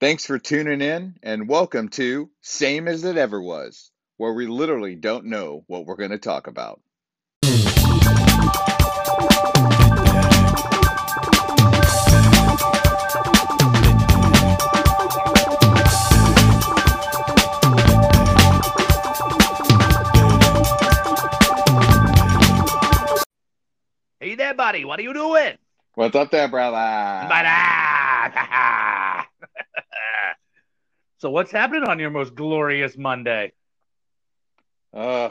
Thanks for tuning in and welcome to Same as It Ever Was, where we literally don't know what we're going to talk about. Hey there, buddy. What are you doing? What's up there, brother? Ba-da! So, what's happening on your most glorious Monday? Uh,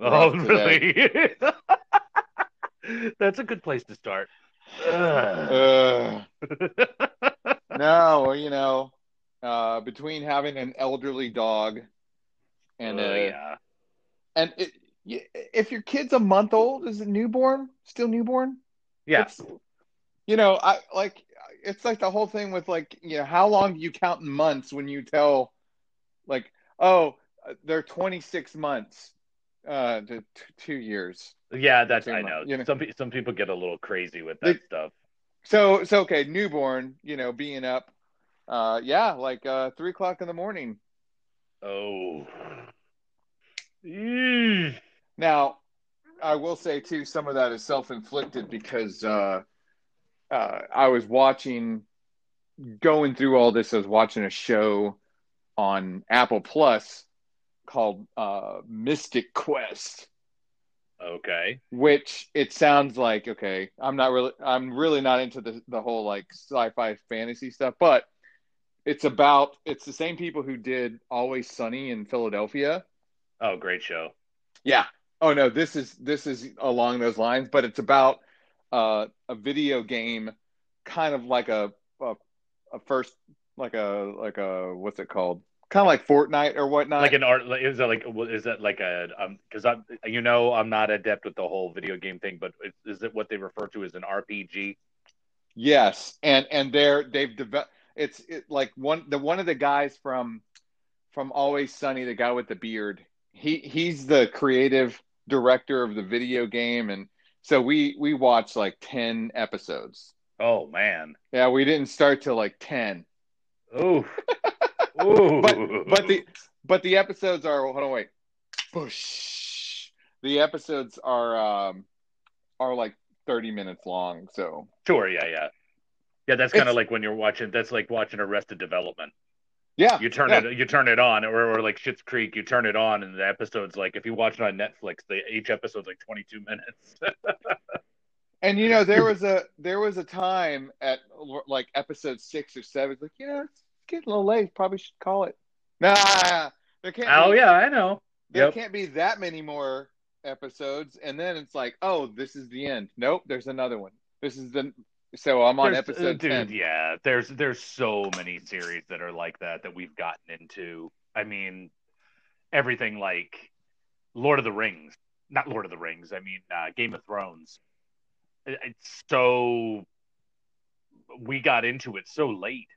Oh, really? That's a good place to start. Uh, no, you know, uh, between having an elderly dog and Oh, uh, yeah. and it, if your kid's a month old, is it newborn? Still newborn? Yeah. You know, I like it's like the whole thing with like, you know, how long do you count in months when you tell like, oh, they're 26 months uh to t- 2 years. Yeah, that's Two I months, know. you know. Some some people get a little crazy with They- that stuff. So so okay, newborn, you know, being up uh yeah, like uh 3 o'clock in the morning. Oh. Mm. Now, I will say too, some of that is self-inflicted because uh, uh, I was watching, going through all this. I was watching a show on Apple Plus called uh, Mythic Quest, Okay. which it sounds like okay. I'm not really, I'm really not into the the whole like sci-fi fantasy stuff, but it's about it's the same people who did Always Sunny in Philadelphia. Oh, great show. Yeah. Oh no, this is this is along those lines, but it's about uh, a video game, kind of like a, a a first like a like a what's it called? Kind of like Fortnite or whatnot. like an art is that like is that like a um because i'm you know i'm not adept with the whole video game thing but is, is it what they refer to as an rpg yes, and and they're they've developed. It's it, like one the one of the guys from from Always Sunny, the guy with the beard. He he's the creative director of the video game, and so we we watched like ten episodes. oh man Yeah, we didn't start till like ten. oh Ooh. but but the but the episodes are hold on wait Whoosh. the episodes are um are like 30 minutes long so sure yeah yeah yeah that's kind of like when you're watching that's like watching arrested development yeah you turn yeah. it you turn it on or, or like Schitt's creek you turn it on and the episode's like if you watch it on netflix the each episode's like 22 minutes. And you know there was a there was a time at like episode six or seven like you know it's getting a little late probably should call it. Nah there can't oh be, yeah i know. There Yep. can't be that many more episodes and then it's like oh this is the end. Nope there's another one. This is the so i'm on There's- uh, episode dude 10 yeah there's there's so many series that are like that that we've gotten into. I mean everything like lord of the rings not lord of the rings i mean uh, game of thrones. It- it's so we got into it so late.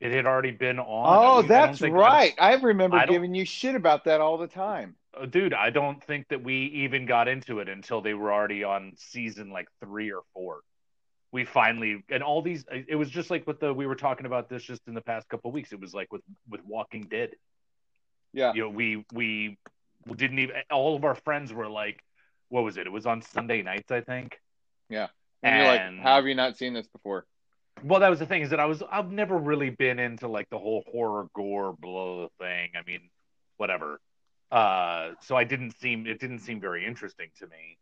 It had already been on. Oh, I I that's think- right. I remember I giving you shit about that all the time. uh, dude i don't think that we even got into it until they were already on season like three or four we finally and all these it was just like with the we were talking about this just in the past couple of weeks. It was like with with walking dead. Yeah. you know we we didn't even all of our friends were like what was it? It was on sunday nights i think. Yeah. And, you're like, how have you not seen this before? well that was the thing is that i was i've never really been into like the whole horror gore blah thing. I mean whatever. Uh so i didn't seem it didn't seem very interesting to me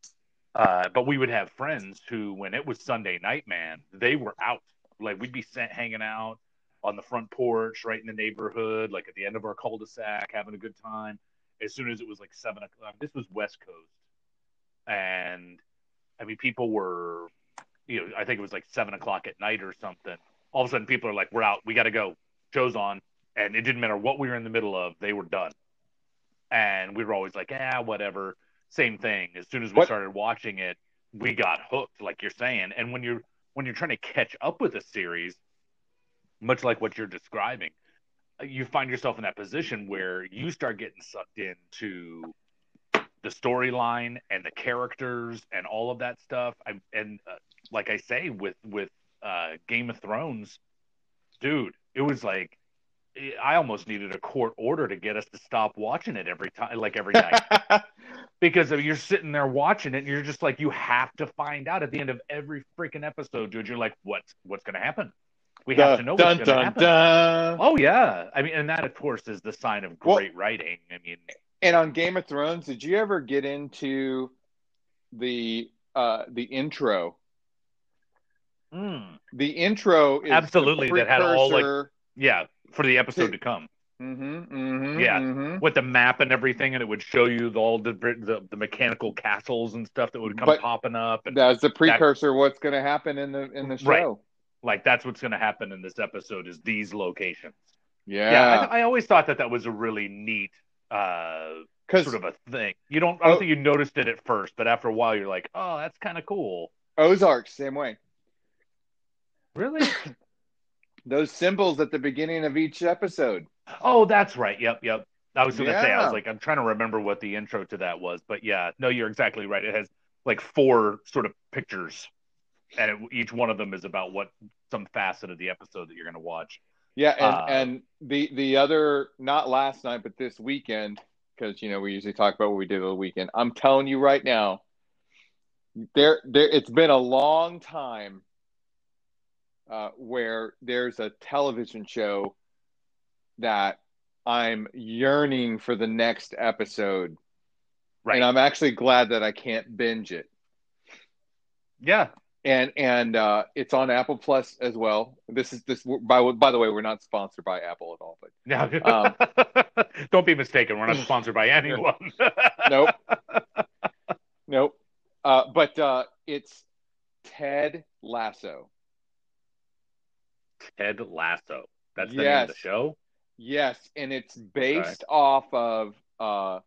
uh but we would have friends who when it was sunday night man they were out like we'd be sent hanging out on the front porch right in the neighborhood like at the end of our cul-de-sac having a good time as soon as it was like seven o'clock this was west coast and i mean people were you know, I think it was like seven o'clock at night or something. All of a sudden, people are like, "We're out. We got to go. Show's on." And it didn't matter what we were in the middle of; they were done. And we were always like, "Ah, whatever." Same thing. As soon as we What- started watching it, we got hooked, like you're saying. And when you're when you're trying to catch up with a series, much like what you're describing, you find yourself in that position where you start getting sucked into the storyline and the characters and all of that stuff. I, and uh, like I say, with with uh, Game of Thrones, dude, it was like I almost needed a court order to get us to stop watching it every time, like every night, because if you're sitting there watching it, and you're just like, you have to find out at the end of every freaking episode, dude. You're like, what's what's going to happen? We have to know dun, what's going to happen. dun. Oh yeah, I mean, and that of course is the sign of Well- great writing. I mean, And on Game of Thrones, did you ever get into the uh the intro? mm, The intro is Absolutely, that had all, like- yeah, for the episode to come. Mhm, mhm, Yeah. mhm. with the map and everything, and it would show you the, all the, the the mechanical castles and stuff that would come But- popping up, and That's the precursor. What's going to happen in the in the Right. show? like that's what's going to happen in this episode is these locations. Yeah, Yeah, I, I always thought that that was a really neat uh, sort of a thing. You don't, I don't Oh. think you noticed it at first, but after a while, you're like, oh, that's kind of cool. Ozark same way. Really? Those symbols at the beginning of each episode. oh, that's right. Yep, yep. I was going to say, I was like, I'm trying to remember what the intro to that was, but yeah, no, you're exactly right. It has like four sort of pictures, and it, each one of them is about what some facet of the episode that you're going to watch. Yeah, and Uh, and the the other not last night, but this weekend, because you know we usually talk about what we did the weekend. I'm telling you right now, there there it's been a long time uh, where there's a television show that I'm yearning for the next episode, Right. and I'm actually glad that I can't binge it. yeah. and and uh, it's on Apple Plus as well. This is this by by the way, we're not sponsored by Apple at all, but Yeah. Um, Don't be mistaken. We're not sponsored by anyone. nope, nope. Uh, but uh, it's Ted Lasso. Ted Lasso. That's the name of the show. Yes, and it's based off of uh,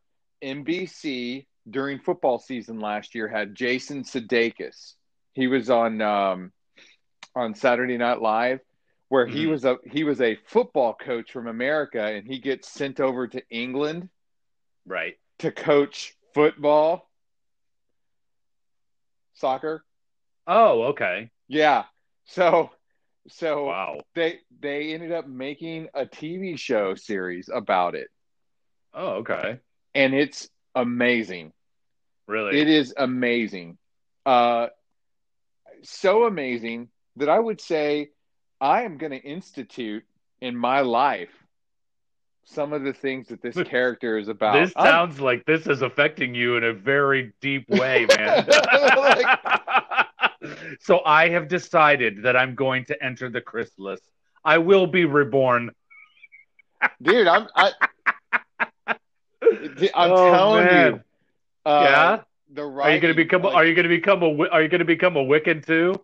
NBC during football season last year. Had Jason Sudeikis. He was on um, on Saturday Night Live, where he Mhm. was a he was a football coach from America, and he gets sent over to England Right. to coach football, soccer. Oh, okay. Yeah, so so Wow. they they ended up making a TV show series about it. Oh, okay. and it's amazing. Really? It is amazing. Uh, so amazing that I would say I am going to institute in my life some of the things that this character is about. This I'm- sounds like this is affecting you in a very deep way, man. so I have decided that I'm going to enter the chrysalis. I will be reborn. dude, I'm I, I'm Oh, telling man. you. Uh, yeah. The Are you going to become? like- are you going to become a? Are you going to become a Wiccan too?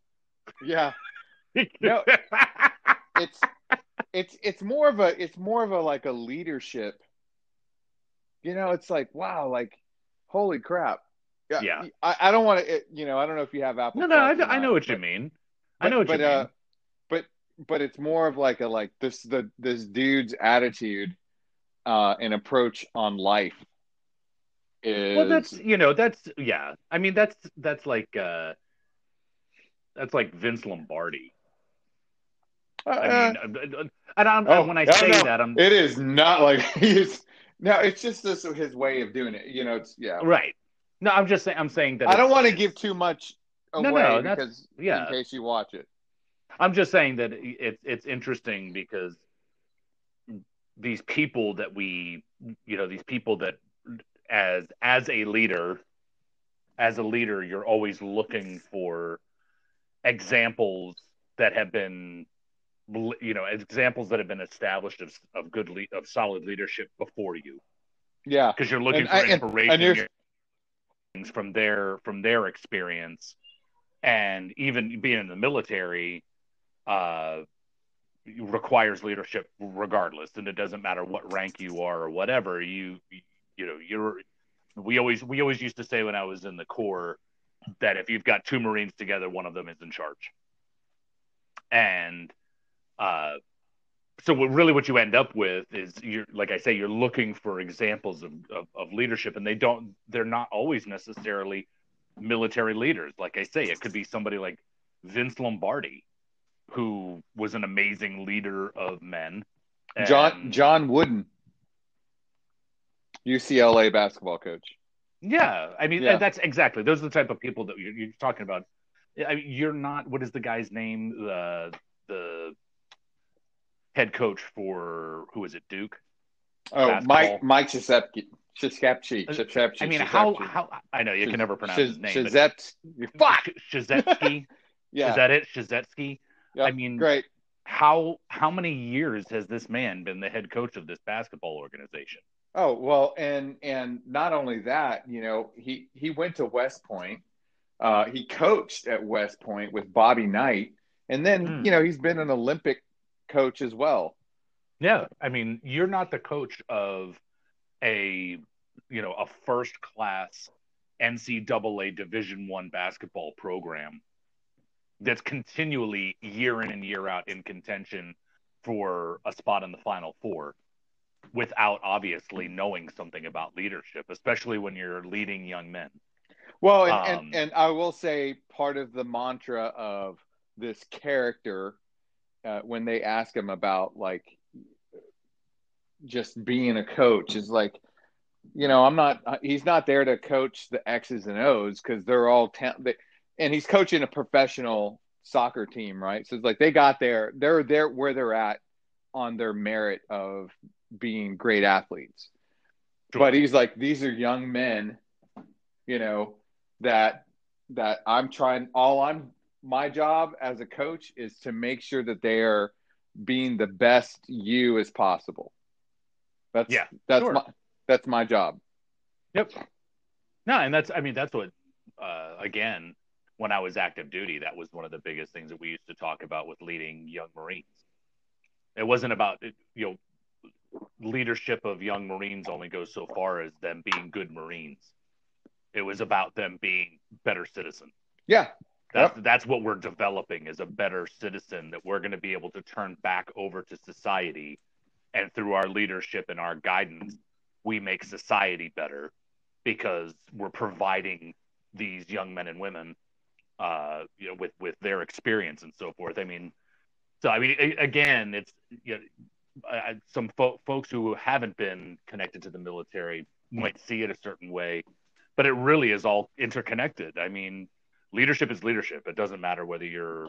yeah. No. It's it's it's more of a it's more of a like a leadership. You know, it's like wow, like holy crap. Yeah. I, I don't want to. You know, I don't know if you have Apple. no, no. I, I know what you mean. But, I know what but, you uh, mean. but but it's more of like a like this the this dude's attitude uh and approach on life is Well, that's you know that's yeah. I mean that's that's like uh that's like Vince Lombardi. uh, I mean, uh, and I'm, oh, when I no, say no. that, I'm it is not like he's no it's just this his way of doing it you know it's yeah right. No, I'm just saying. I'm saying that I don't want to give too much away No, no, because yeah. in case you watch it I'm just saying that it's it's interesting because these people that we you know these people that as as a leader as a leader you're always looking for examples that have been you know examples that have been established of, of good le- of solid leadership before you yeah because you're looking And for I- and- inspiration and you're- from their from their experience. And even being in the military uh requires leadership regardless. And it doesn't matter what rank you are or whatever you you know you're we always we always used to say when i was in the corps that if you've got two marines together one of them is in charge. And uh so what, really what you end up with is you're like i say you're looking for examples of, of, of leadership and they don't they're not always necessarily military leaders like i say it could be somebody like vince lombardi who was an amazing leader of men John And- John Wooden, UCLA basketball coach. Yeah, I mean Yeah. that's exactly those are the type of people that you're, you're talking about. I mean, you're not. What is the guy's name? Uh, the the head coach for who is it? Duke. Oh, Basketball. Mike Mike Krzyzewski. Krzyzewski. Krzyzewski. I mean, how how I know you can never pronounce his name. but- Fuck. Shazetsky. Yeah. Is that it? Shazetsky. Yep. I mean, Great. how how many years has this man been the head coach of this basketball organization? Oh well, and and not only that, you know, he he went to West Point. Uh, he coached at West Point with Bobby Knight, and then Hmm. you know he's been an Olympic coach as well. Yeah, I mean, you're not the coach of a you know a first class NCAA Division One basketball program that's continually year in and year out in contention for a spot in the Final Four, without obviously knowing something about leadership, especially when you're leading young men. Well, and, Um, and and I will say part of the mantra of this character uh, when they ask him about like just being a coach is like you know i'm not uh, he's not there to coach the x's and o's because they're all ta- they, and he's coaching a professional soccer team right? So it's like they got there they're there where they're at on their merit of being great athletes. But he's like these are young men you know that that i'm trying all i'm my job as a coach is to make sure that they are being the best you as possible that's Yeah, that's sure. my that's my job Yep. No, and that's I mean that's what uh, again when I was active duty that was one of the biggest things that we used to talk about with leading young Marines. It wasn't about you know leadership of young Marines only goes so far as them being good Marines. It was about them being better citizens. yeah That's that's what we're developing as a better citizen that we're going to be able to turn back over to society, and through our leadership and our guidance, we make society better because we're providing these young men and women, uh, you know, with with their experience and so forth. I mean, so I mean, a- again, it's you know, I- some fo- folks who haven't been connected to the military might see it a certain way, but it really is all interconnected. I mean, leadership is leadership. It doesn't matter whether you're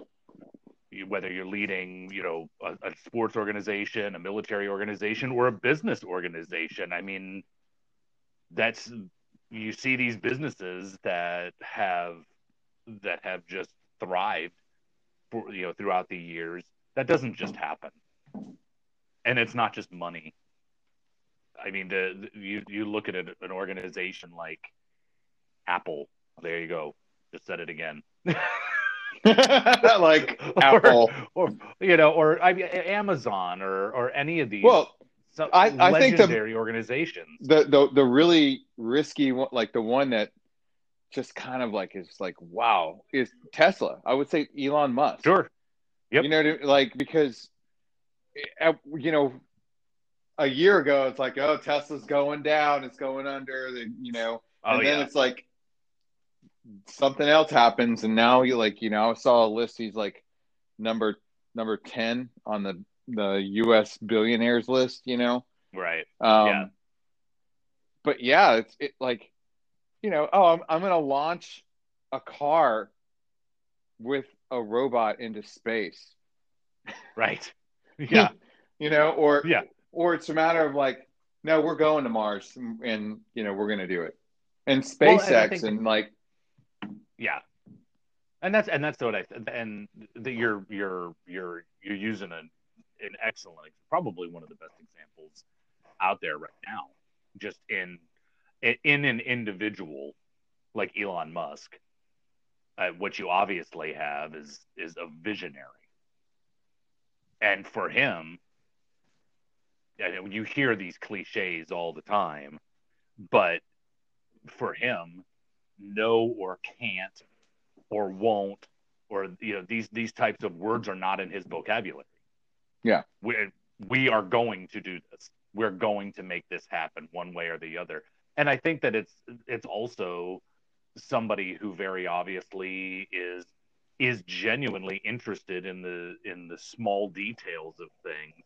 whether you're leading, you know, a, a sports organization, a military organization, or a business organization. I mean, that's you see these businesses that have that have just thrived for you know throughout the years. That doesn't just happen, and it's not just money. I mean, the, the you you look at an organization like Apple. There you go. Just said it again. like apple or you know, or I mean, Amazon, or or any of these. well some I- I think the- legendary organizations. the the the really risky one like the one that just kind of like is like wow is tesla i would say elon musk Sure. Yep. you know like because uh, you know a year ago it's like oh tesla's going down it's going under the you know Oh and then yeah. it's like something else happens and now you like you know i saw a list he's like number number 10 on the the us billionaires list you know Right. um Yeah. but yeah it's it like you know oh i'm, I'm gonna launch a car with a robot into space Right. Yeah. you know or Yeah. or it's a matter of like no we're going to mars and, and you know we're gonna do it and Well, spacex and I and, like Yeah. And that's and that's what I and that you're you're you're you're using an an excellent probably one of the best examples out there right now just in in an individual like Elon Musk uh, what you obviously have is is a visionary and for him you hear these cliches all the time but for him no or can't or won't or you know these these types of words are not in his vocabulary. Yeah. we we are going to do this. We're going to make this happen one way or the other. And i think that it's it's also somebody who very obviously is is genuinely interested in the in the small details of things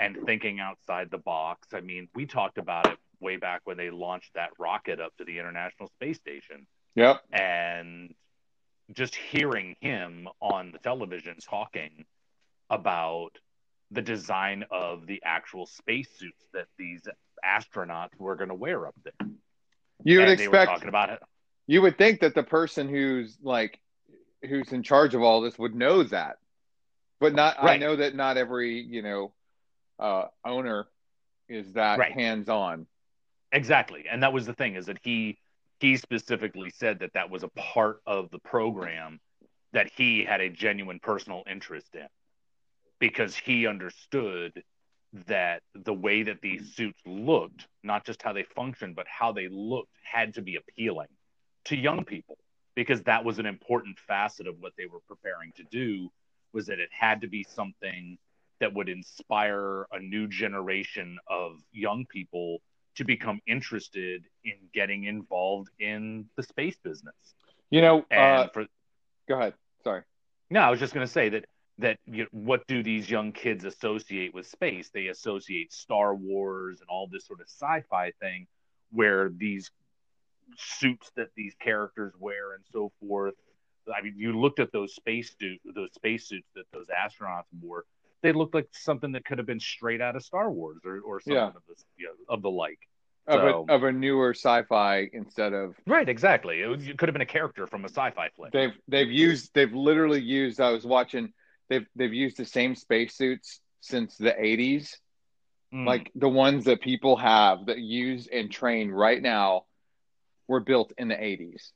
and thinking outside the box. I mean, we talked about it way back when they launched that rocket up to the International Space Station. Yep. And just hearing him on the television talking about the design of the actual spacesuits that these astronauts were going to wear up there. You would and expect talking about it. you would think that the person who's like who's in charge of all this would know that. But not I know that not every, you know, uh owner is that Right. hands on. Exactly. And that was the thing is that he he specifically said that that was a part of the program that he had a genuine personal interest in because he understood that the way that these suits looked, not just how they functioned, but how they looked had to be appealing to young people because that was an important facet of what they were preparing to do was that it had to be something that would inspire a new generation of young people to become interested in getting involved in the space business. You know, And uh for go ahead. Sorry. no, I was just going to say that that you what do these young kids associate with space? They associate Star Wars and all this sort of sci-fi thing, where these suits that these characters wear and so forth. I mean, you looked at those space suit, those space suits that those astronauts wore. They looked like something that could have been straight out of Star Wars or, or something Yeah. of, this, you know, of the like. Of So- a of a newer sci-fi instead of Right, exactly. It, was- it could have been a character from a sci-fi flick. they've they've used they've literally used I was watching they've they've used the same spacesuits since the 80s Mm. like the ones that people have that use and train right now were built in the 80s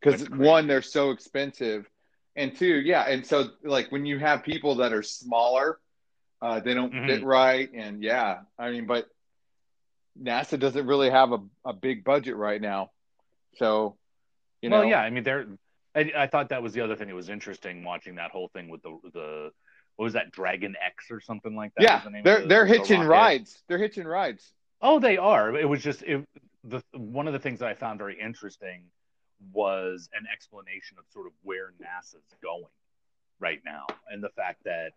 because one they're so expensive and two yeah and so like when you have people that are smaller uh, they don't Mhm. fit right and yeah i mean but nasa doesn't really have a, a big budget right now so you know well, yeah, I mean, they're. I, I thought that was the other thing that was interesting watching that whole thing with the the what was that Dragon X or something like that. yeah the name they're the- they're the hitching rocket. rides they're hitching rides Oh, they are. It was just it, the one of the things that I found very interesting was an explanation of sort of where NASA's going right now, and the fact that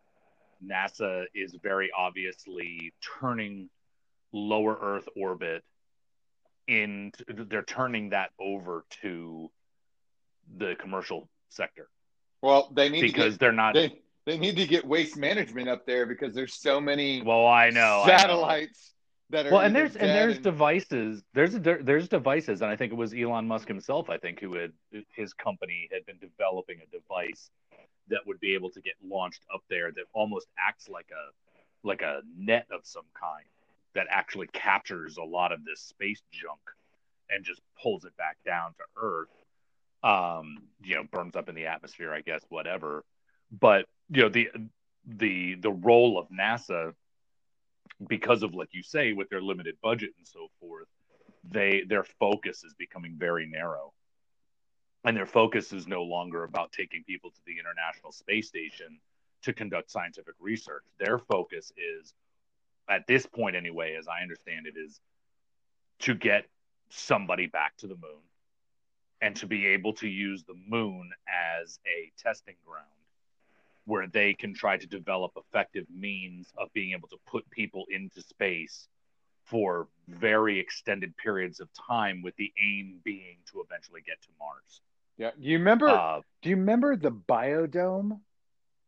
NASA is very obviously turning lower Earth orbit in. They're turning that over to the commercial sector well they need because to they're not. they they need to get waste management up there because there's so many well, I know. satellites that are well and there's and there's devices there's there, there's devices and i think it was elon musk himself i think who had his company had been developing a device that would be able to get launched up there that almost acts like a like a net of some kind that actually captures a lot of this space junk and just pulls it back down to earth. Um you know burns up in the atmosphere i guess whatever. But you know the the the role of nasa because of like you say with their limited budget and so forth they their focus is becoming very narrow. And their focus is no longer about taking people to the international space station to conduct scientific research. Their focus is at this point anyway as i understand it is to get somebody back to the moon and to be able to use the moon as a testing ground where they can try to develop effective means of being able to put people into space for very extended periods of time with the aim being to eventually get to Mars. yeah do you remember Uh, do you remember the biodome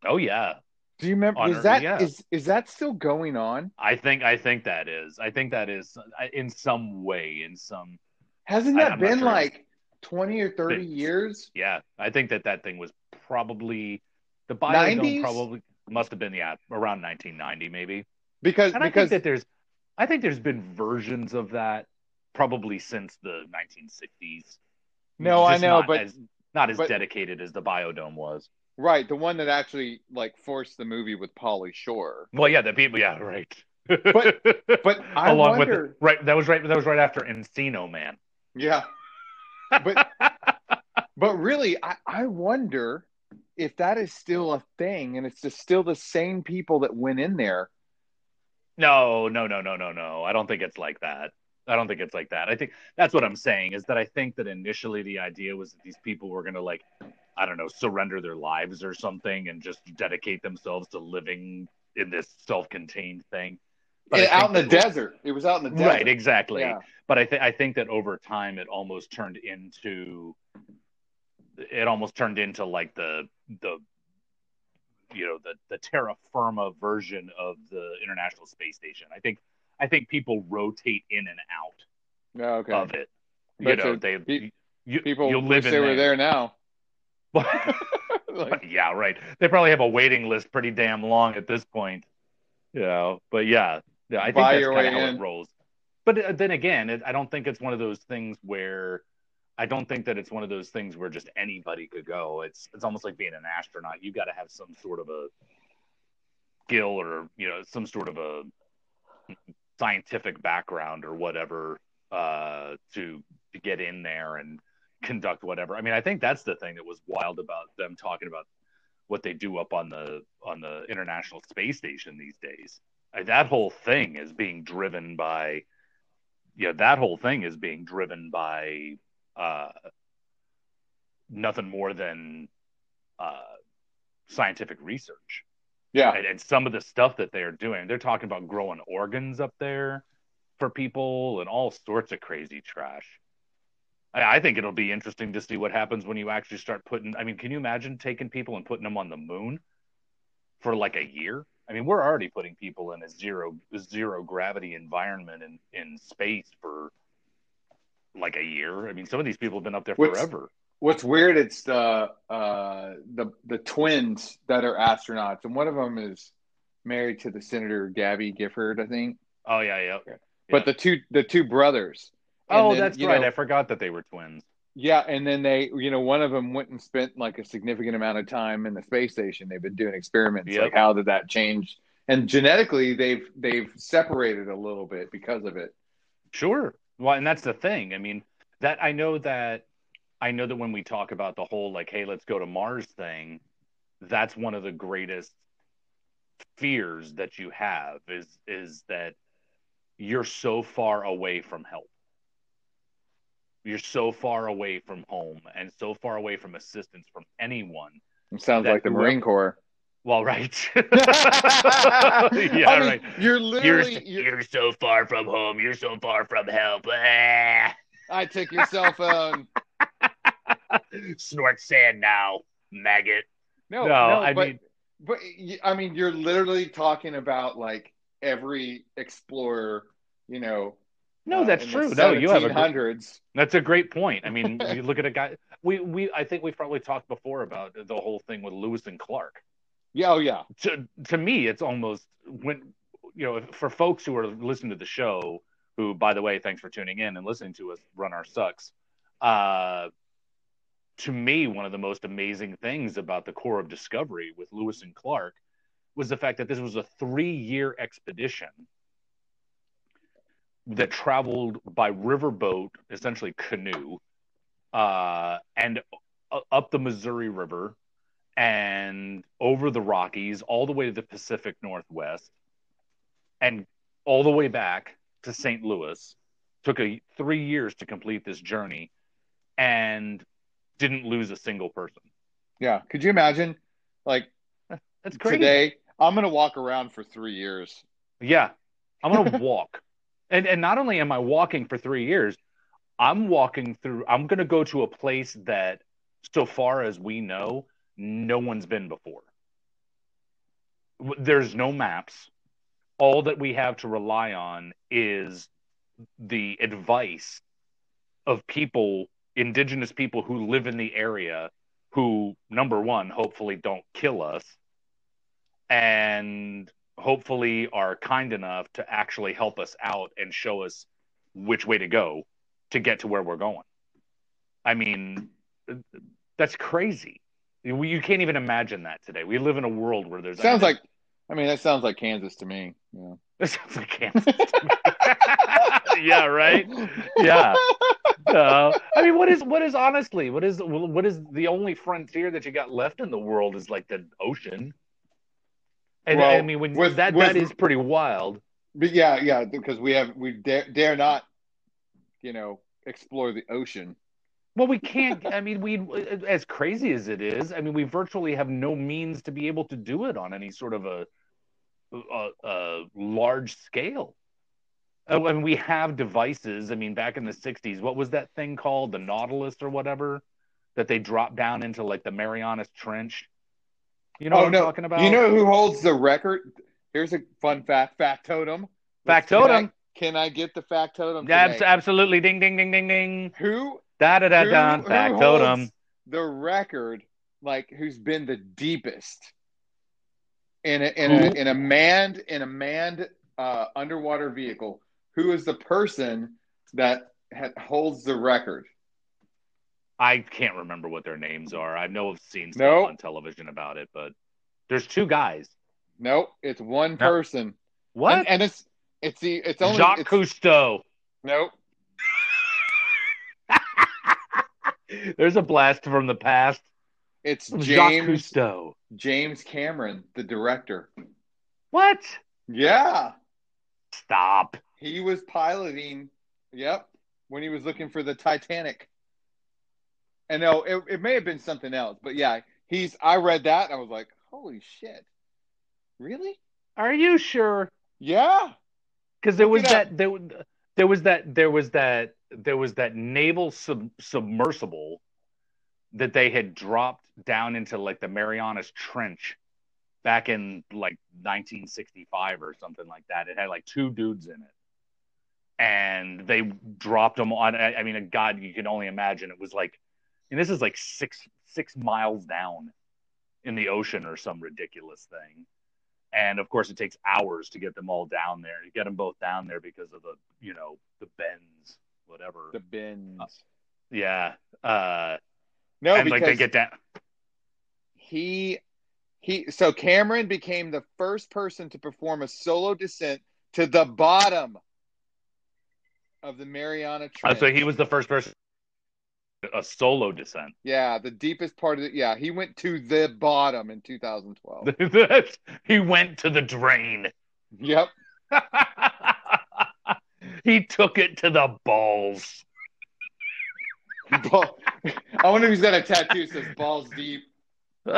oh yeah, do you remember On is Earth, that yeah. is is that still going on I think I think that is. I think that is in some way in some hasn't that I'm been sure. like 20 or 30 It's- years yeah, I think that that thing was probably the biodome 90s? probably must have been yeah around 1990 maybe. because And I think that there's, I think there's been versions of that probably since the 1960s. No, I know, but- as, not as but- dedicated as the Biodome was. right the one that actually like forced the movie with Pauly Shore Well, yeah, the people, yeah, right. But- but I along wonder with right, that was right. That was right after Encino Man. yeah but but really I I wonder if that is still a thing and it's just still the same people that went in there No, no, no, no, no, no. I don't think it's like that. I don't think it's like that. I think that's what I'm saying is that I think that initially the idea was that these people were going to like, I don't know, surrender their lives or something and just dedicate themselves to living in this self-contained thing. But I And out in the that- desert. It was out in the desert. right? Exactly. Yeah. But I think I think that over time it almost turned into it almost turned into like the the you know the the terra firma version of the International Space Station. I think I think people rotate in and out Yeah, okay. of it. You But know, to- they pe- you, People wish live in they were there now. Like, yeah, right. They probably have a waiting list pretty damn long at this point. You know, but yeah, yeah, I think that's kind of how in. it rolls. But uh, then again, it, I don't think it's one of those things where I don't think that it's one of those things where just anybody could go. It's it's almost like being an astronaut. You got to have some sort of a skill or you know some sort of a scientific background or whatever uh, to to get in there and conduct whatever. I mean, I think that's the thing that was wild about them talking about what they do up on the on the International Space Station these days. That whole thing is being driven by yeah, that whole thing is being driven by uh, nothing more than uh, scientific research. Yeah. and, and some of the stuff that they're doing they're talking about growing organs up there for people and all sorts of crazy trash. I, I think it'll be interesting to see what happens when you actually start putting i mean can you imagine taking people and putting them on the moon for like a year? I mean we're already putting people in a zero zero gravity environment in in space for like a year i mean some of these people have been up there What's- forever What's weird? It's the uh, the the twins that are astronauts, and one of them is married to the senator Gabby Gifford, I think. oh yeah yeah But the two the two brothers. Oh then, that's right know, i forgot that they were twins Yeah, and then they, you know, one of them went and spent like a significant amount of time in the space station. They've been doing experiments. Yep. Like, how did that change? And genetically, they've they've separated a little bit because of it. Sure. Well, and that's the thing. I mean, that I know that I know that when we talk about the whole like, hey, let's go to Mars thing, that's one of the greatest fears that you have is is that you're so far away from help. You're so far away from home and so far away from assistance from anyone. It sounds like the Marine Corps. Well, right. yeah, I mean, right. You're You're, literally. You're, you're so far from home. You're so far from help. Ah. I took your cell phone. Snort sand now, maggot. No, No, no, I but, mean- but I mean, you're literally talking about like every explorer, you know. No, uh, that's in true. No, you have a 1700s. That's a great point. I mean, you look at a guy. We we I think we've probably talked before about the whole thing with Lewis and Clark. Yeah, oh yeah. To to me, it's almost when you know for folks who are listening to the show. Who, by the way, thanks for tuning in and listening to us run our sucks. Uh, to me, one of the most amazing things about the Corps of Discovery with Lewis and Clark was the fact that this was a three-year expedition that traveled by riverboat, essentially canoe, uh, and u- up the Missouri River and over the Rockies, all the way to the Pacific Northwest, and all the way back to St. Louis. Took a three years to complete this journey, and didn't lose a single person. Yeah. Could you imagine? Like That's crazy. today, I'm gonna walk around for three years. Yeah. I'm going to walk. And and not only am I walking for 3 years, I'm walking through I'm going to go to a place that so far as we know, no one's been before. There's no maps. All that we have to rely on is the advice of people, indigenous people who live in the area who number 1 hopefully don't kill us and hopefully are kind enough to actually help us out and show us which way to go to get to where we're going. I mean, that's crazy. You you can't even imagine that today. We live in a world where there's Sounds like, I mean, that sounds like Kansas to me. Yeah. It sounds like Kansas. to me. yeah, right. Yeah. Uh, I mean, what is what is honestly what is what is the only frontier that you got left in the world is like the ocean. And I mean, when with- that with- that is pretty wild. But yeah, yeah, because we have we dare, dare not, you know, explore the ocean. Well, we can't. I mean, we as crazy as it is. I mean, we virtually have no means to be able to do it on any sort of a a, a large scale. Uh, and we have devices. I mean, back in the '60s, what was that thing called? The Nautilus or whatever that they dropped down into like the Marianas Trench. You know oh what I'm no! talking about? You know who holds the record? Here's a fun fact: factotum. Factotum. Can I, can I get the factotum? Yeah, abs- absolutely. Ding, ding, ding, ding, ding. Who Da da da da. who Factotum. the record? Like who's been the deepest in a in a in a manned in a manned uh, underwater vehicle? Who is the person that ha- holds the record? I can't remember what their names are. I know I've seen stuff Nope. on television about it, but there's two guys. Nope, it's one person. What? And, and it's it's the it's only Jacques it's, Cousteau. nope. There's a blast from the past. It's Jacques Cousteau. James Cameron, the director. What? Yeah, Stop. he was piloting. Yep, when he was looking for the Titanic. And no, it, it may have been something else, but yeah, he's. I read that and I was like, holy shit, really? Are you sure? Yeah, Because there Look was that there, there was that there was that there was that naval sub, submersible that they had dropped down into like the Marianas Trench back in like 1965 or something like that. It had like two dudes in it, and they dropped them on. I, I mean, God, you can only imagine. It was like, and this is like six six miles down in the ocean or some ridiculous thing. And of course, it takes hours to get them all down there. You get them both down there because of the, you know, the bends, whatever. the bins. yeah. Uh, No, and because like they get down. he he. So Cameron became the first person to perform a solo descent to the bottom of the Mariana Uh, so he was the first person, a solo descent. Yeah, the deepest part of it. Yeah, he went to the bottom in 2012. he went to the drain. yep. he took it to the balls. Ball- I wonder if he's got a tattoo that says balls deep.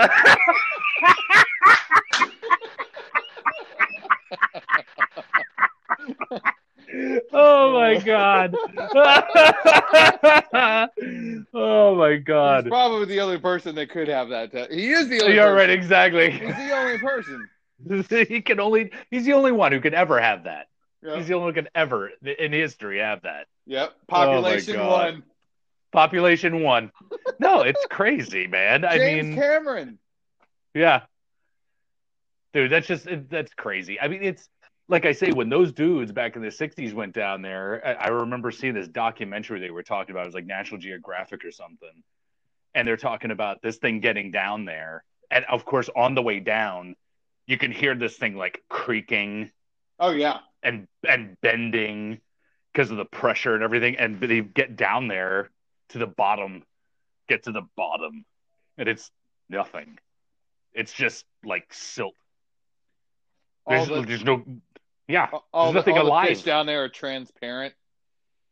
oh my god. Oh my He's probably the only person that could have that tattoo. He is the only You're person. right, exactly. He's the only person. he can only he's the only one who could ever have that. Yep. He's the only one who could ever in history have that. Yep. Oh, Population God. one. Population one. No, it's crazy, man. I James mean, Cameron. yeah. Dude, that's just that's crazy. I mean, it's like I say, when those dudes back in the '60s went down there, I, I remember seeing this documentary they were talking about. It was like National Geographic or something, and they're talking about this thing getting down there, and of course, on the way down, you can hear this thing like creaking Oh yeah. and and bending because of the pressure and everything, and they get down there to the bottom, get to the bottom, and it's nothing. It's just like silt. There's, the, there's no, yeah. all there's the, nothing all the alive. fish down there are transparent.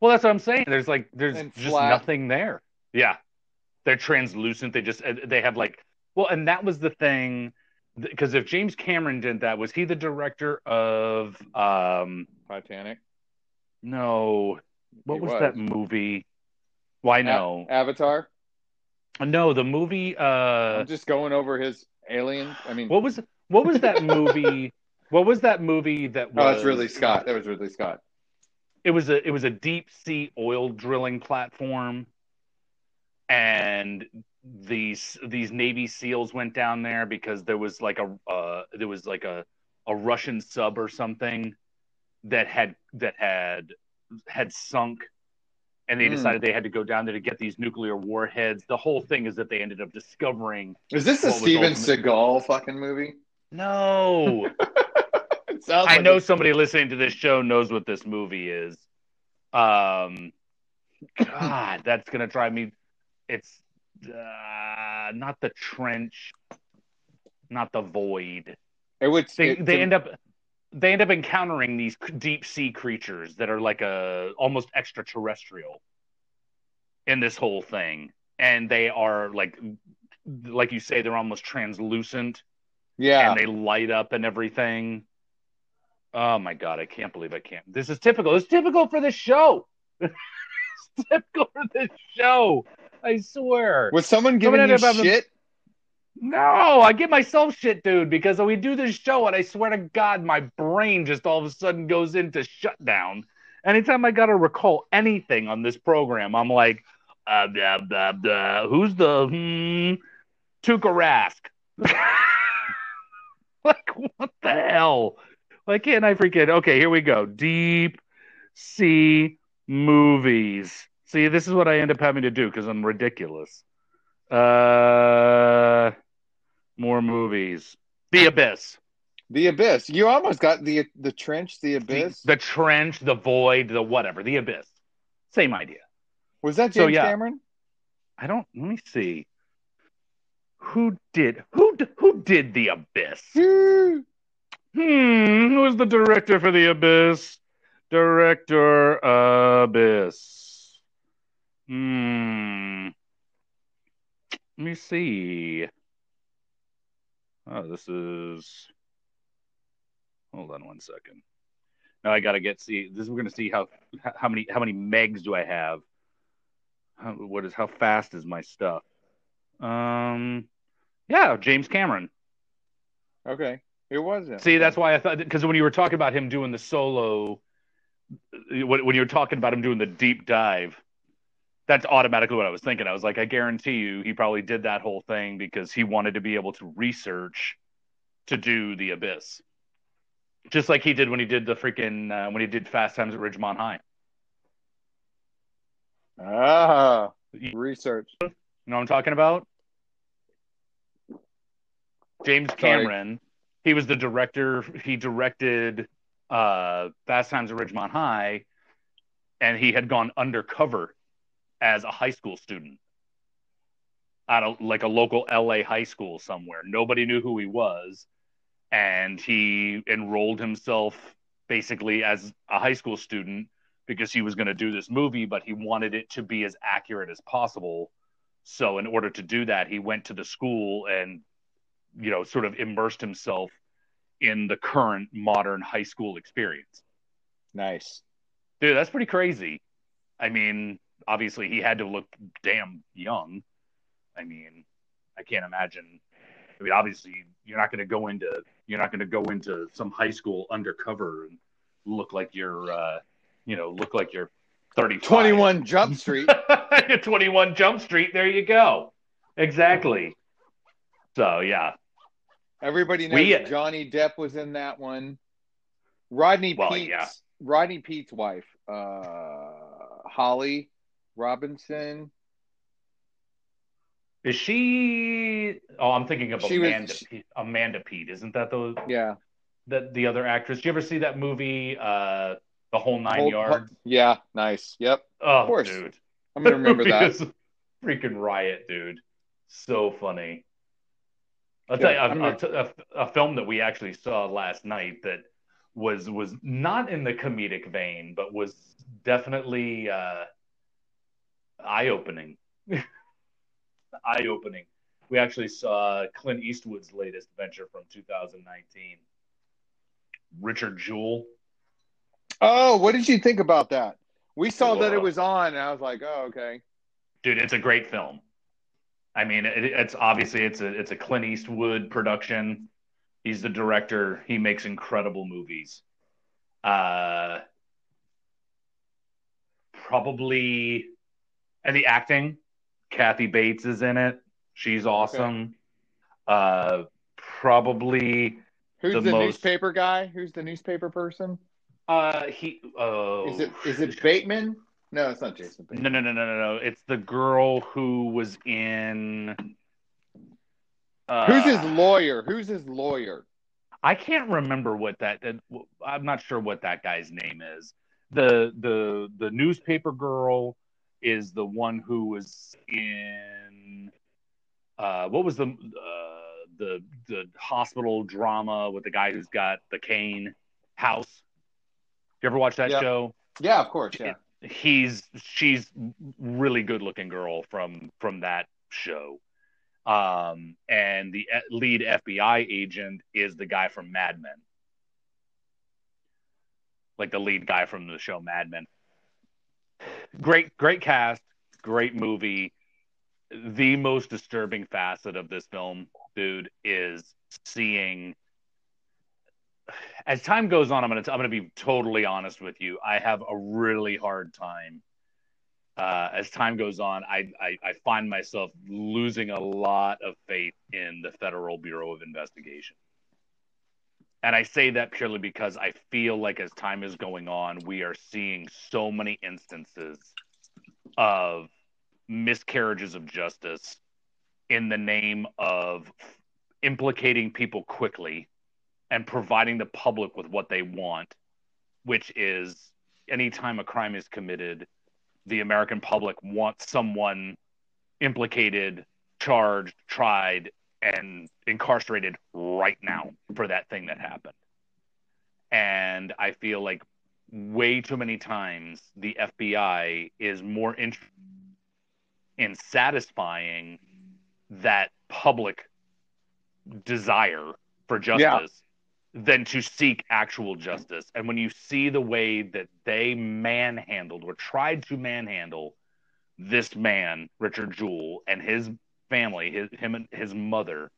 Well, that's what I'm saying. There's like there's just nothing there. Yeah, they're translucent. They just they have like well, and that was the thing because if James Cameron did that, was he the director of um Titanic. no what was, was. that movie? Why no Avatar. no the movie uh I'm just going over his aliens. I mean, what was what was that movie? what was that movie that was? oh, that's Ridley Scott. That was Ridley Scott. it was a it was a deep sea oil drilling platform and these these navy seals went down there because there was like a uh, there was like a a russian sub or something that had that had had sunk and they Hmm. decided they had to go down there to get these nuclear warheads the whole thing is that they ended up discovering Is this a Steven ultimate- Seagal fucking movie? no I like know it. somebody listening to this show knows what this movie is. Um, God, that's gonna drive me. It's uh, not the trench, not the void. It would. They it- they end up they end up encountering these deep sea creatures that are like a almost extraterrestrial in this whole thing, and they are like like you say they're almost translucent Yeah. and they light up and everything. Oh my god, I can't believe I can't. This is typical. It's typical for this show. it's typical for this show. I swear. Was someone giving Someone you ended up having- shit? No, I give myself shit, dude, because we do this show and I swear to God, my brain just all of a sudden goes into shutdown. Anytime I gotta recall anything on this program, I'm like, uh, blah, blah, blah. who's the hmm, Tuukka Rask? like, what the hell? Why can't I freaking? Okay, here we go. Deep sea movies. See, this is what I end up having to do because I'm ridiculous. Uh, more movies. The Abyss. The Abyss. You almost got the the trench, the Abyss. The, the Trench, the Void, the whatever. The Abyss. Same idea. Was that So, James yeah. Cameron? I don't. Let me see. Who did who who did the Abyss? Hmm. Who was the director for the Abyss? Director Abyss. Hmm. Let me see. Oh, this is. Hold on one second. Now I gotta get see. This we're gonna see how how many how many megs do I have? How, what is how fast is my stuff? Um, yeah, James Cameron. Okay, it wasn't. See, that's why I thought because when you were talking about him doing the solo, when, when you were talking about him doing the deep dive, that's automatically what I was thinking. I was like, I guarantee you, he probably did that whole thing because he wanted to be able to research to do the abyss, just like he did when he did the freaking uh, when he did Fast Times at Ridgemont High. ah research. You know what I'm talking about? James Sorry. Cameron. He was the director. He directed uh, Fast Times at Ridgemont High, and he had gone undercover as a high school student at a, like a local LA high school somewhere. Nobody knew who he was, and he enrolled himself basically as a high school student because he was going to do this movie, but he wanted it to be as accurate as possible. So, in order to do that, he went to the school and, you know, sort of immersed himself in the current modern high school experience. Nice. Dude, that's pretty crazy. I mean, obviously, he had to look damn young. I mean, I can't imagine. I mean, obviously, you're not going to go into you're not going to go into some high school undercover and look like you're, uh, you know, look like you're 35. Twenty one Jump Street. 21 Jump Street. There you go. Exactly. So yeah, Everybody knows We- Johnny Depp was in that one. Rodney Well, Peete's yeah. Rodney Peete's wife, uh, Holly Robinson. is she? Oh, I'm thinking of She was- Amanda. she- Peet. Amanda Peet, isn't that the Yeah, that the other actress? Did you ever see that movie, uh, The Whole Nine Whole- Yards? yeah, nice. Yep, Oh, course. dude, I'm gonna remember that. a freaking riot, dude. So funny. I'll tell Yeah, you, I'm a, a, a film that we actually saw last night that was was not in the comedic vein, but was definitely uh, eye opening. eye opening. We actually saw Clint Eastwood's latest venture from 2019. Richard Jewell. Oh, what did you think about that? We saw that it was on, and I was like, oh, okay. dude it's a great film i mean it, it's obviously it's a it's a clint eastwood production he's the director he makes incredible movies uh probably and the acting kathy bates is in it she's awesome uh probably Who's The the, most- newspaper guy? Who's the newspaper person? uh he oh Is it is it Bateman? No, it's not Jason Bateman. No, no, no, no, no, no. It's the girl who was in. Uh, Who's his lawyer? Who's his lawyer? I can't remember what that. that- I'm not sure what that guy's name is. the the The newspaper girl is the one who was in. Uh, what was the uh, the the hospital drama with the guy who's got the cane house? You ever watch that Yeah. show? Yeah, of course. Yeah. he's she's really good looking girl from from that show um and the e- lead fbi agent is the guy from mad men like the lead guy from the show Mad Men. Great, great cast, great movie. The most disturbing facet of this film, dude, is seeing. As time goes on, I'm gonna I'm gonna be totally honest with you. I have a really hard time uh, as time goes on, I, I, I, find myself losing a lot of faith in the Federal Bureau of Investigation. And I say that purely because I feel like as time is going on, we are seeing so many instances of miscarriages of justice in the name of implicating people quickly and providing the public with what they want, which is anytime a crime is committed the American public wants someone implicated, charged, tried, and incarcerated right now for that thing that happened. And I feel like way too many times the FBI is more interested in satisfying that public desire for justice yeah than to seek actual justice. And when you see the way that they manhandled or tried to manhandle this man, Richard Jewell, and his family, his him and his mother,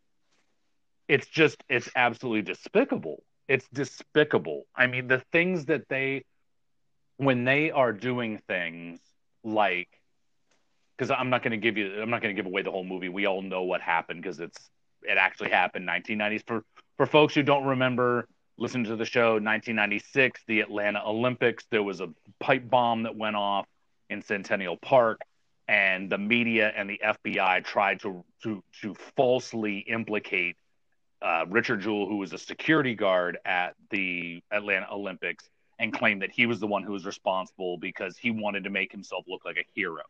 it's just it's absolutely despicable. It's despicable. I mean, the things that they when they are doing things like because I'm not going to give you I'm not going to give away the whole movie. We all know what happened because it's it actually happened 1990s for for folks who don't remember, listen to the show 1996, the Atlanta Olympics. There was a pipe bomb that went off in Centennial Park, and the media and the FBI tried to to to falsely implicate uh, Richard Jewell, who was a security guard at the Atlanta Olympics, and claimed that he was the one who was responsible because he wanted to make himself look like a hero.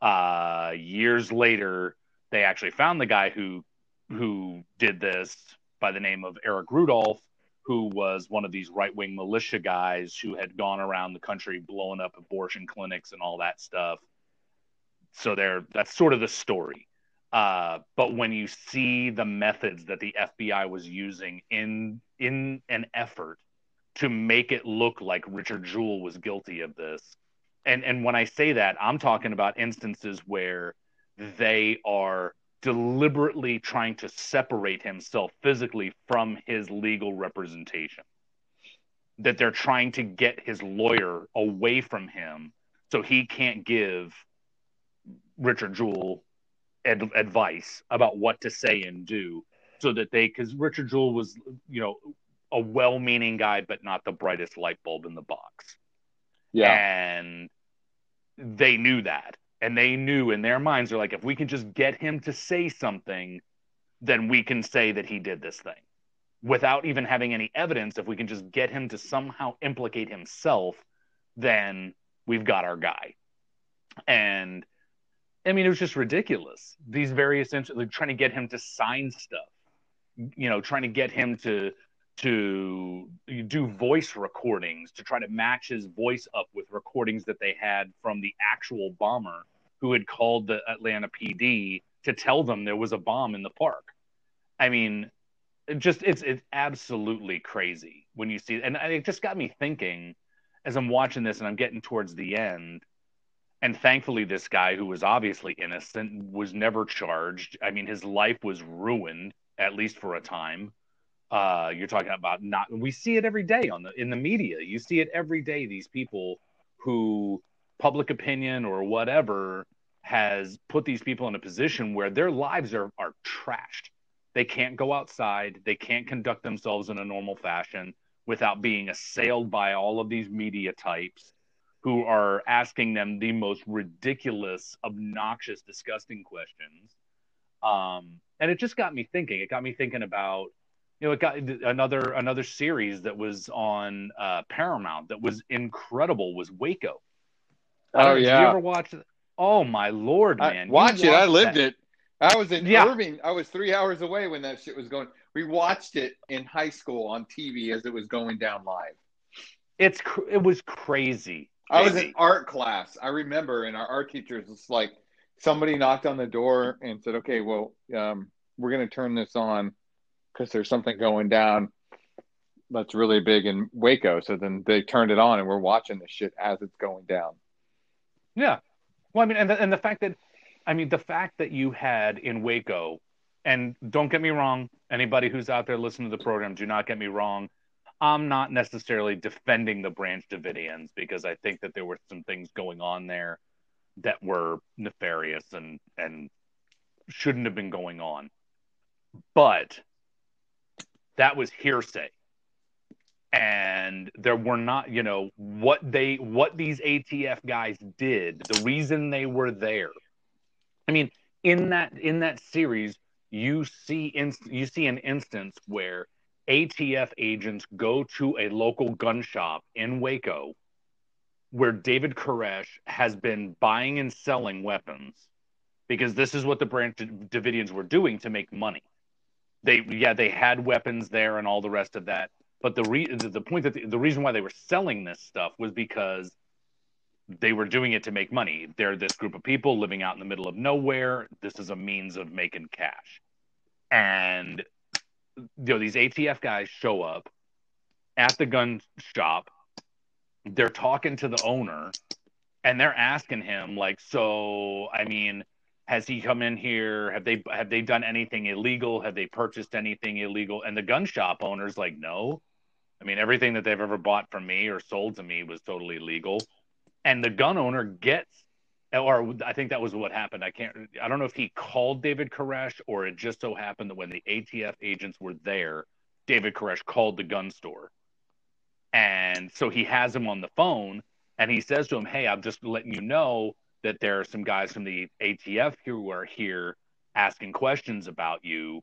Uh, years later, they actually found the guy who who did this by the name of Eric Rudolph, who was one of these right wing militia guys who had gone around the country blowing up abortion clinics and all that stuff. So there, that's sort of the story. Uh, but when you see the methods that the FBI was using in in an effort to make it look like Richard Jewell was guilty of this, and and when I say that, I'm talking about instances where they are deliberately trying to separate himself physically from his legal representation. That they're trying to get his lawyer away from him so he can't give Richard Jewell ad- advice about what to say and do so that they because Richard Jewell was you know a well-meaning guy but not the brightest light bulb in the box. Yeah. And they knew that and they knew in their minds they're like if we can just get him to say something then we can say that he did this thing without even having any evidence if we can just get him to somehow implicate himself then we've got our guy and i mean it was just ridiculous these various like trying to get him to sign stuff you know trying to get him to to do voice recordings to try to match his voice up with recordings that they had from the actual bomber who had called the Atlanta PD to tell them there was a bomb in the park. I mean, it just it's it's absolutely crazy when you see and it just got me thinking as I'm watching this and I'm getting towards the end and thankfully this guy who was obviously innocent was never charged. I mean, his life was ruined at least for a time uh, you're talking about not. We see it every day on the in the media. You see it every day. These people who public opinion or whatever has put these people in a position where their lives are are trashed. They can't go outside. They can't conduct themselves in a normal fashion without being assailed by all of these media types who are asking them the most ridiculous, obnoxious, disgusting questions. Um, and it just got me thinking. It got me thinking about you know, it got another another series that was on uh, Paramount that was incredible. Was Waco? Oh yeah. You ever watch? Oh my lord, man! I, watch it. I lived that. it. I was in yeah. Irving. I was three hours away when that shit was going. We watched it in high school on TV as it was going down live. It's it was crazy. I was in art class. I remember, and our art teacher was like, somebody knocked on the door and said, "Okay, well, um, we're going to turn this on." because there's something going down. that's really big in Waco. So then they turned it on, and we're watching the shit as it's going down. Yeah. Well, I mean, and the, and the fact that, I mean, the fact that you had in Waco, and don't get me wrong, anybody who's out there listening to the program, do not get me wrong. I'm not necessarily defending the Branch Davidians because I think that there were some things going on there that were nefarious and and shouldn't have been going on. But that was hearsay. And there were not, you know, what they what these ATF guys did, the reason they were there. I mean, in that in that series, you see in, you see an instance where ATF agents go to a local gun shop in Waco where David Koresh has been buying and selling weapons because this is what the Branch Davidians were doing to make money. They, yeah, they had weapons there and all the rest of that. But the re- the point that the, the reason why they were selling this stuff was because they were doing it to make money. They're this group of people living out in the middle of nowhere. This is a means of making cash. And you know, these ATF guys show up at the gun shop. They're talking to the owner and they're asking him, like, so, I mean, has he come in here? Have they have they done anything illegal? Have they purchased anything illegal? And the gun shop owner's like, no. I mean, everything that they've ever bought from me or sold to me was totally legal. And the gun owner gets or I think that was what happened. I can't, I don't know if he called David Koresh or it just so happened that when the ATF agents were there, David Koresh called the gun store. And so he has him on the phone and he says to him, Hey, I'm just letting you know that there are some guys from the ATF who are here asking questions about you.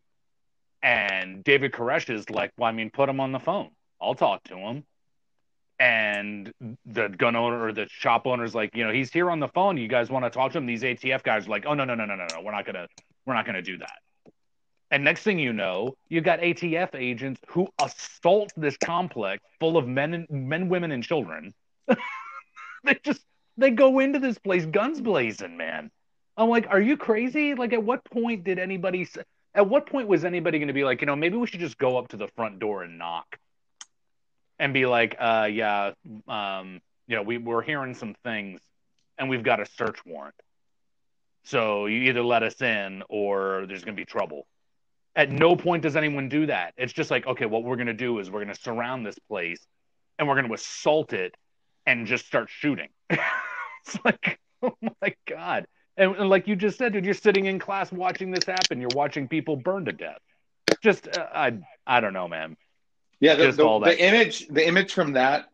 And David Koresh is like, Well, I mean, put him on the phone. I'll talk to him and the gun owner or the shop owner's like, you know, he's here on the phone. You guys want to talk to him? These ATF guys are like, oh no, no, no, no, no, no, we're not gonna, we're not gonna do that. And next thing you know, you've got ATF agents who assault this complex full of men and men, women, and children. they just they go into this place guns blazing, man. I'm like, are you crazy? Like, at what point did anybody? At what point was anybody going to be like, you know, maybe we should just go up to the front door and knock? And be like, uh, yeah, um, you know, we, we're hearing some things and we've got a search warrant. So you either let us in or there's going to be trouble. At no point does anyone do that. It's just like, okay, what we're going to do is we're going to surround this place and we're going to assault it and just start shooting. it's like, oh my God. And, and, like you just said, dude, you're sitting in class watching this happen. You're watching people burn to death. Just, uh, I, I don't know, man. Yeah, the, the, the image the image from that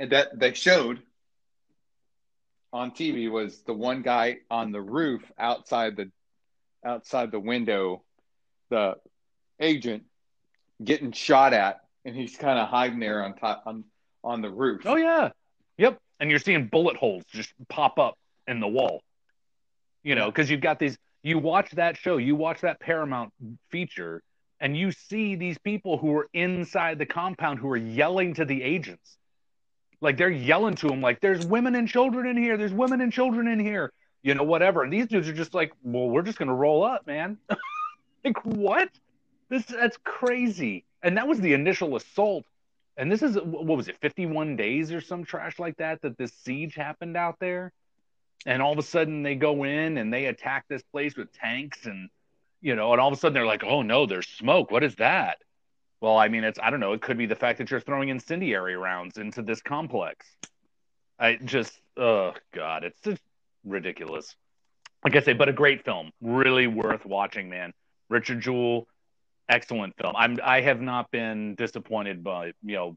that they showed on TV was the one guy on the roof outside the outside the window, the agent getting shot at, and he's kind of hiding there on top on on the roof. Oh yeah, yep. And you're seeing bullet holes just pop up in the wall. You know, because you've got these. You watch that show, you watch that Paramount feature, and you see these people who are inside the compound who are yelling to the agents. Like they're yelling to them like there's women and children in here. There's women and children in here. You know whatever. And these dudes are just like well we're just gonna roll up man. Like what? This that's crazy. And that was the initial assault. And this is what was it 51 days or some trash like that that this siege happened out there? And all of a sudden they go in and they attack this place with tanks and you know, and all of a sudden they're like, oh no, there's smoke. What is that? Well, I mean, it's, I don't know. It could be the fact that you're throwing incendiary rounds into this complex. I just, oh God, it's just ridiculous. Like I say, but a great film. Really worth watching, man. Richard Jewell, excellent film. I'm, I have not been disappointed by, you know,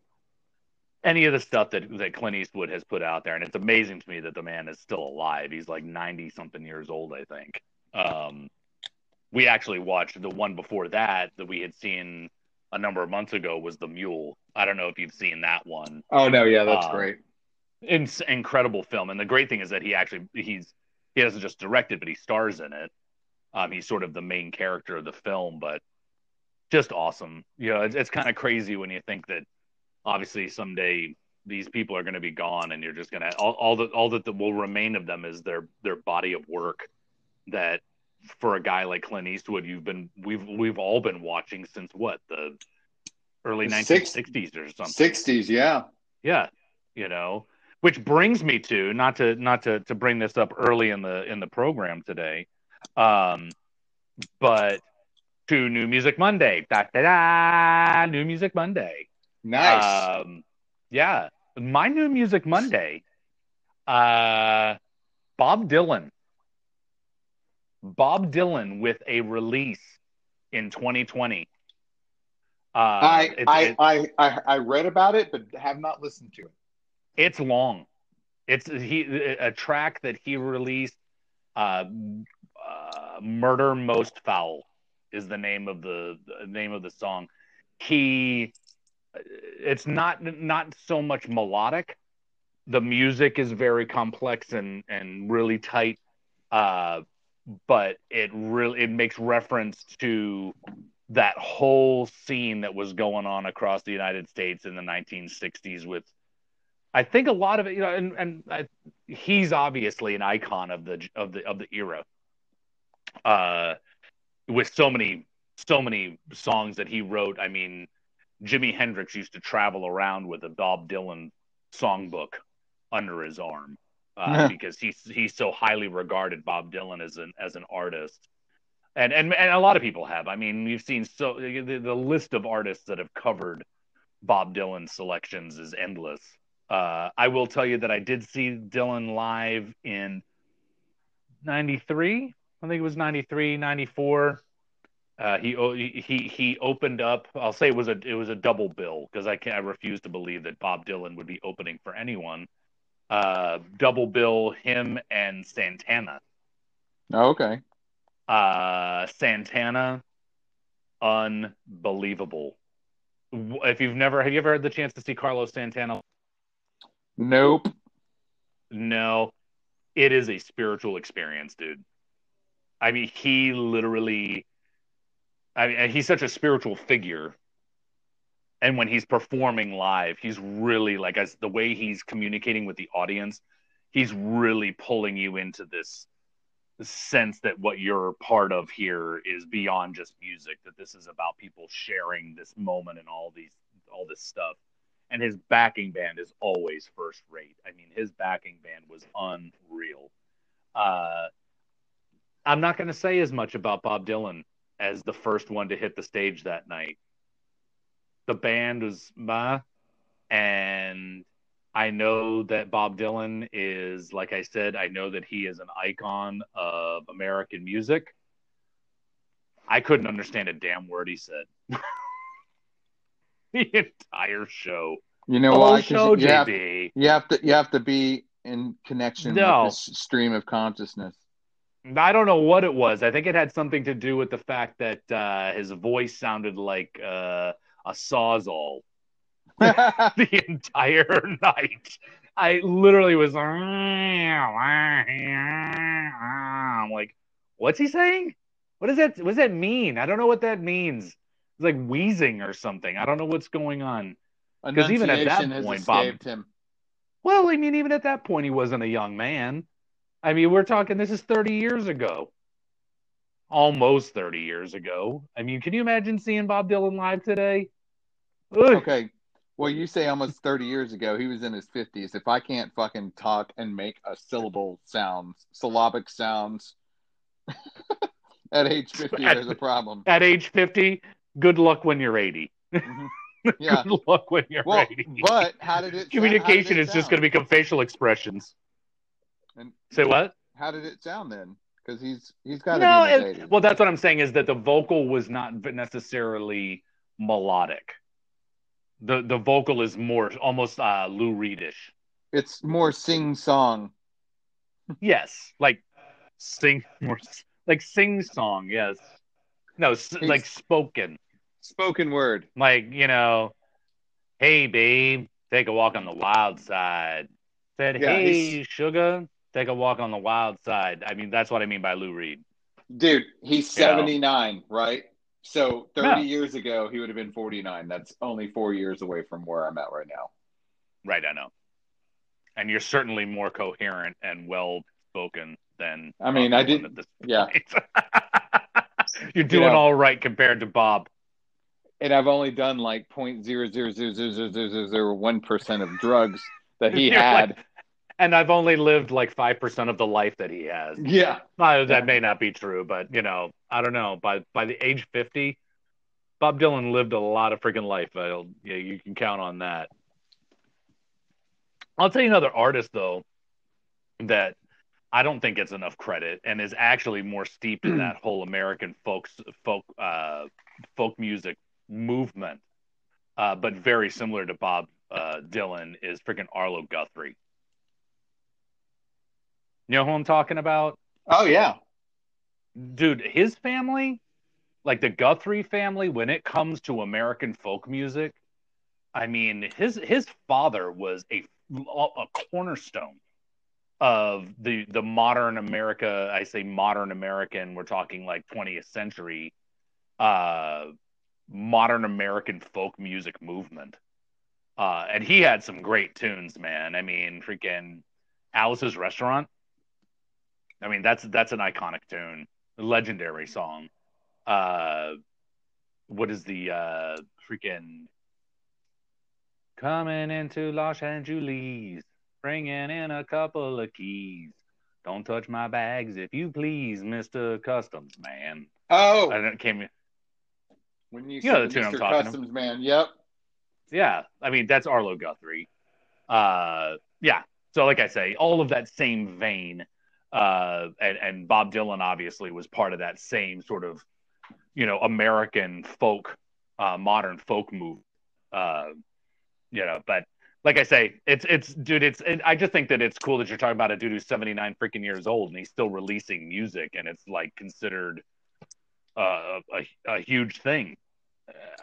any of the stuff that, that Clint Eastwood has put out there. And it's amazing to me that the man is still alive. He's like 90 something years old, I think. Um, we actually watched the one before that that we had seen a number of months ago was the Mule. I don't know if you've seen that one. Oh no, yeah, that's uh, great. It's incredible film, and the great thing is that he actually he's he doesn't just direct it, but he stars in it. Um, he's sort of the main character of the film, but just awesome. You know, it's, it's kind of crazy when you think that obviously someday these people are going to be gone, and you're just going to all, all that all that will remain of them is their their body of work that for a guy like Clint Eastwood, you've been we've we've all been watching since what the early 1960s or something. 60s, yeah. Yeah, you know, which brings me to not to not to to bring this up early in the in the program today, um, but to New Music Monday. Da, da, da, New Music Monday. Nice. Um, yeah, my New Music Monday. Uh, Bob Dylan. Bob Dylan with a release in 2020. Uh, I, it's- I, it- I, I, I read about it, but have not listened to it. it's long. It's he a track that he released. Uh, uh, "Murder Most Foul" is the name of the, the name of the song. He, it's not not so much melodic. The music is very complex and and really tight. Uh, but it really it makes reference to that whole scene that was going on across the United States in the 1960s with I think a lot of it, you know, and and I, he's obviously an icon of the of the of the era. Uh, with so many so many songs that he wrote. I mean, Jimi Hendrix used to travel around with a Bob Dylan songbook under his arm uh, because he's he's so highly regarded. Bob Dylan as an as an artist. And, and and a lot of people have. I mean, you've seen so the, the list of artists that have covered Bob Dylan selections is endless. Uh, I will tell you that I did see Dylan live in 93. I think it was 93, 94. Uh, he he he opened up. I'll say it was a it was a double bill because I can I refuse to believe that Bob Dylan would be opening for anyone. Uh, double bill him and Santana. Oh, okay. Uh, Santana, unbelievable. If you've never have you ever had the chance to see Carlos Santana Nope. No, it is a spiritual experience, dude. I mean, he literally, I mean, he's such a spiritual figure. And when he's performing live, he's really like, as the way he's communicating with the audience, he's really pulling you into this sense that what you're part of here is beyond just music, that this is about people sharing this moment and all these, all this stuff and his backing band is always first rate. I mean, his backing band was unreal. Uh, I'm not going to say as much about Bob Dylan as the first one to hit the stage that night. The band was ma, and I know that Bob Dylan is, like I said, I know that he is an icon of American music. I couldn't understand a damn word he said. the entire show. You know why? show, you have, you have to you have to be in connection No. with this stream of consciousness. I don't know what it was. I think it had something to do with the fact that uh, his voice sounded like uh, a sawzall the entire night. I literally was. I'm like, what's he saying? What does that? What does that mean? I don't know what that means. It's like wheezing or something. I don't know what's going on. Because even at that point, Bob- him. Well, I mean, even at that point, he wasn't a young man. I mean, we're talking, this is 30 years ago. Almost 30 years ago. I mean, can you imagine seeing Bob Dylan live today? Ugh. Okay. Well, you say almost 30 years ago. He was in his 50s. If I can't fucking talk and make a syllable sounds, syllabic sounds, at age 50, there's a problem. At age 50, good luck when you're 80. Mhm. Yeah. good luck when you're Well, 80. but how did it? Communication is just going to become facial expressions. And- Say what? How did it sound then? Because he's he's got No, it- well, that's what I'm saying is that the vocal was not necessarily melodic. The the vocal is more almost uh, Lou Reedish. It's more sing song. Yes, like sing more like sing song. Yes, no, He's- like spoken. Spoken word. Like you know, hey babe, take a walk on the wild side. Said, Yeah, hey sugar, take a walk on the wild side. I mean, that's what I mean by Lou Reed. Dude, he's Yeah. 79, right? So 30 Yeah. years ago, he would have been 49. That's only four years away from where I'm at right now. Right, I know. And you're certainly more coherent and well spoken than. I mean, I did- yeah. you're doing know. all right compared to Bob. and I've only done like point zero zero zero zero zero zero zero one percent of drugs that he had. like- and I've only lived like five percent of the life that he has. yeah, Uh, that may not be true, but you know, I don't know. By by the age fifty, Bob Dylan lived a lot of freaking life. I'll, yeah, you can count on that. I'll tell you another artist though that I don't think gets enough credit and is actually more steeped in that whole American folks folk uh, folk music movement, uh, but very similar to Bob uh, Dylan is freaking Arlo Guthrie. You know who I'm talking about? oh yeah, dude, his family, like the Guthrie family, when it comes to American folk music, I mean, his his father was a a cornerstone of the the modern America. I say modern American. We're talking like 20th century, uh, modern American folk music movement. Uh, and he had some great tunes, man. I mean, freaking Alice's Restaurant. I mean, that's that's an iconic tune, a legendary song. Uh, what is the uh, freaking coming into Los Angeles, bringing in a couple of keys. Don't touch my bags if you please, Mister Customs Man. oh I don't came. when you You know the tune I'm Mr. talking Customs man, yep. Yeah, I mean that's Arlo Guthrie. Uh, yeah. So like I say, all of that same vein. Uh, and, and Bob Dylan obviously was part of that same sort of, you know, American folk, uh, modern folk move. Uh, you know, but like I say, it's it's dude, it's it, I just think that it's cool that you're talking about a dude who's 79 freaking years old and he's still releasing music and it's like considered uh, a a huge thing.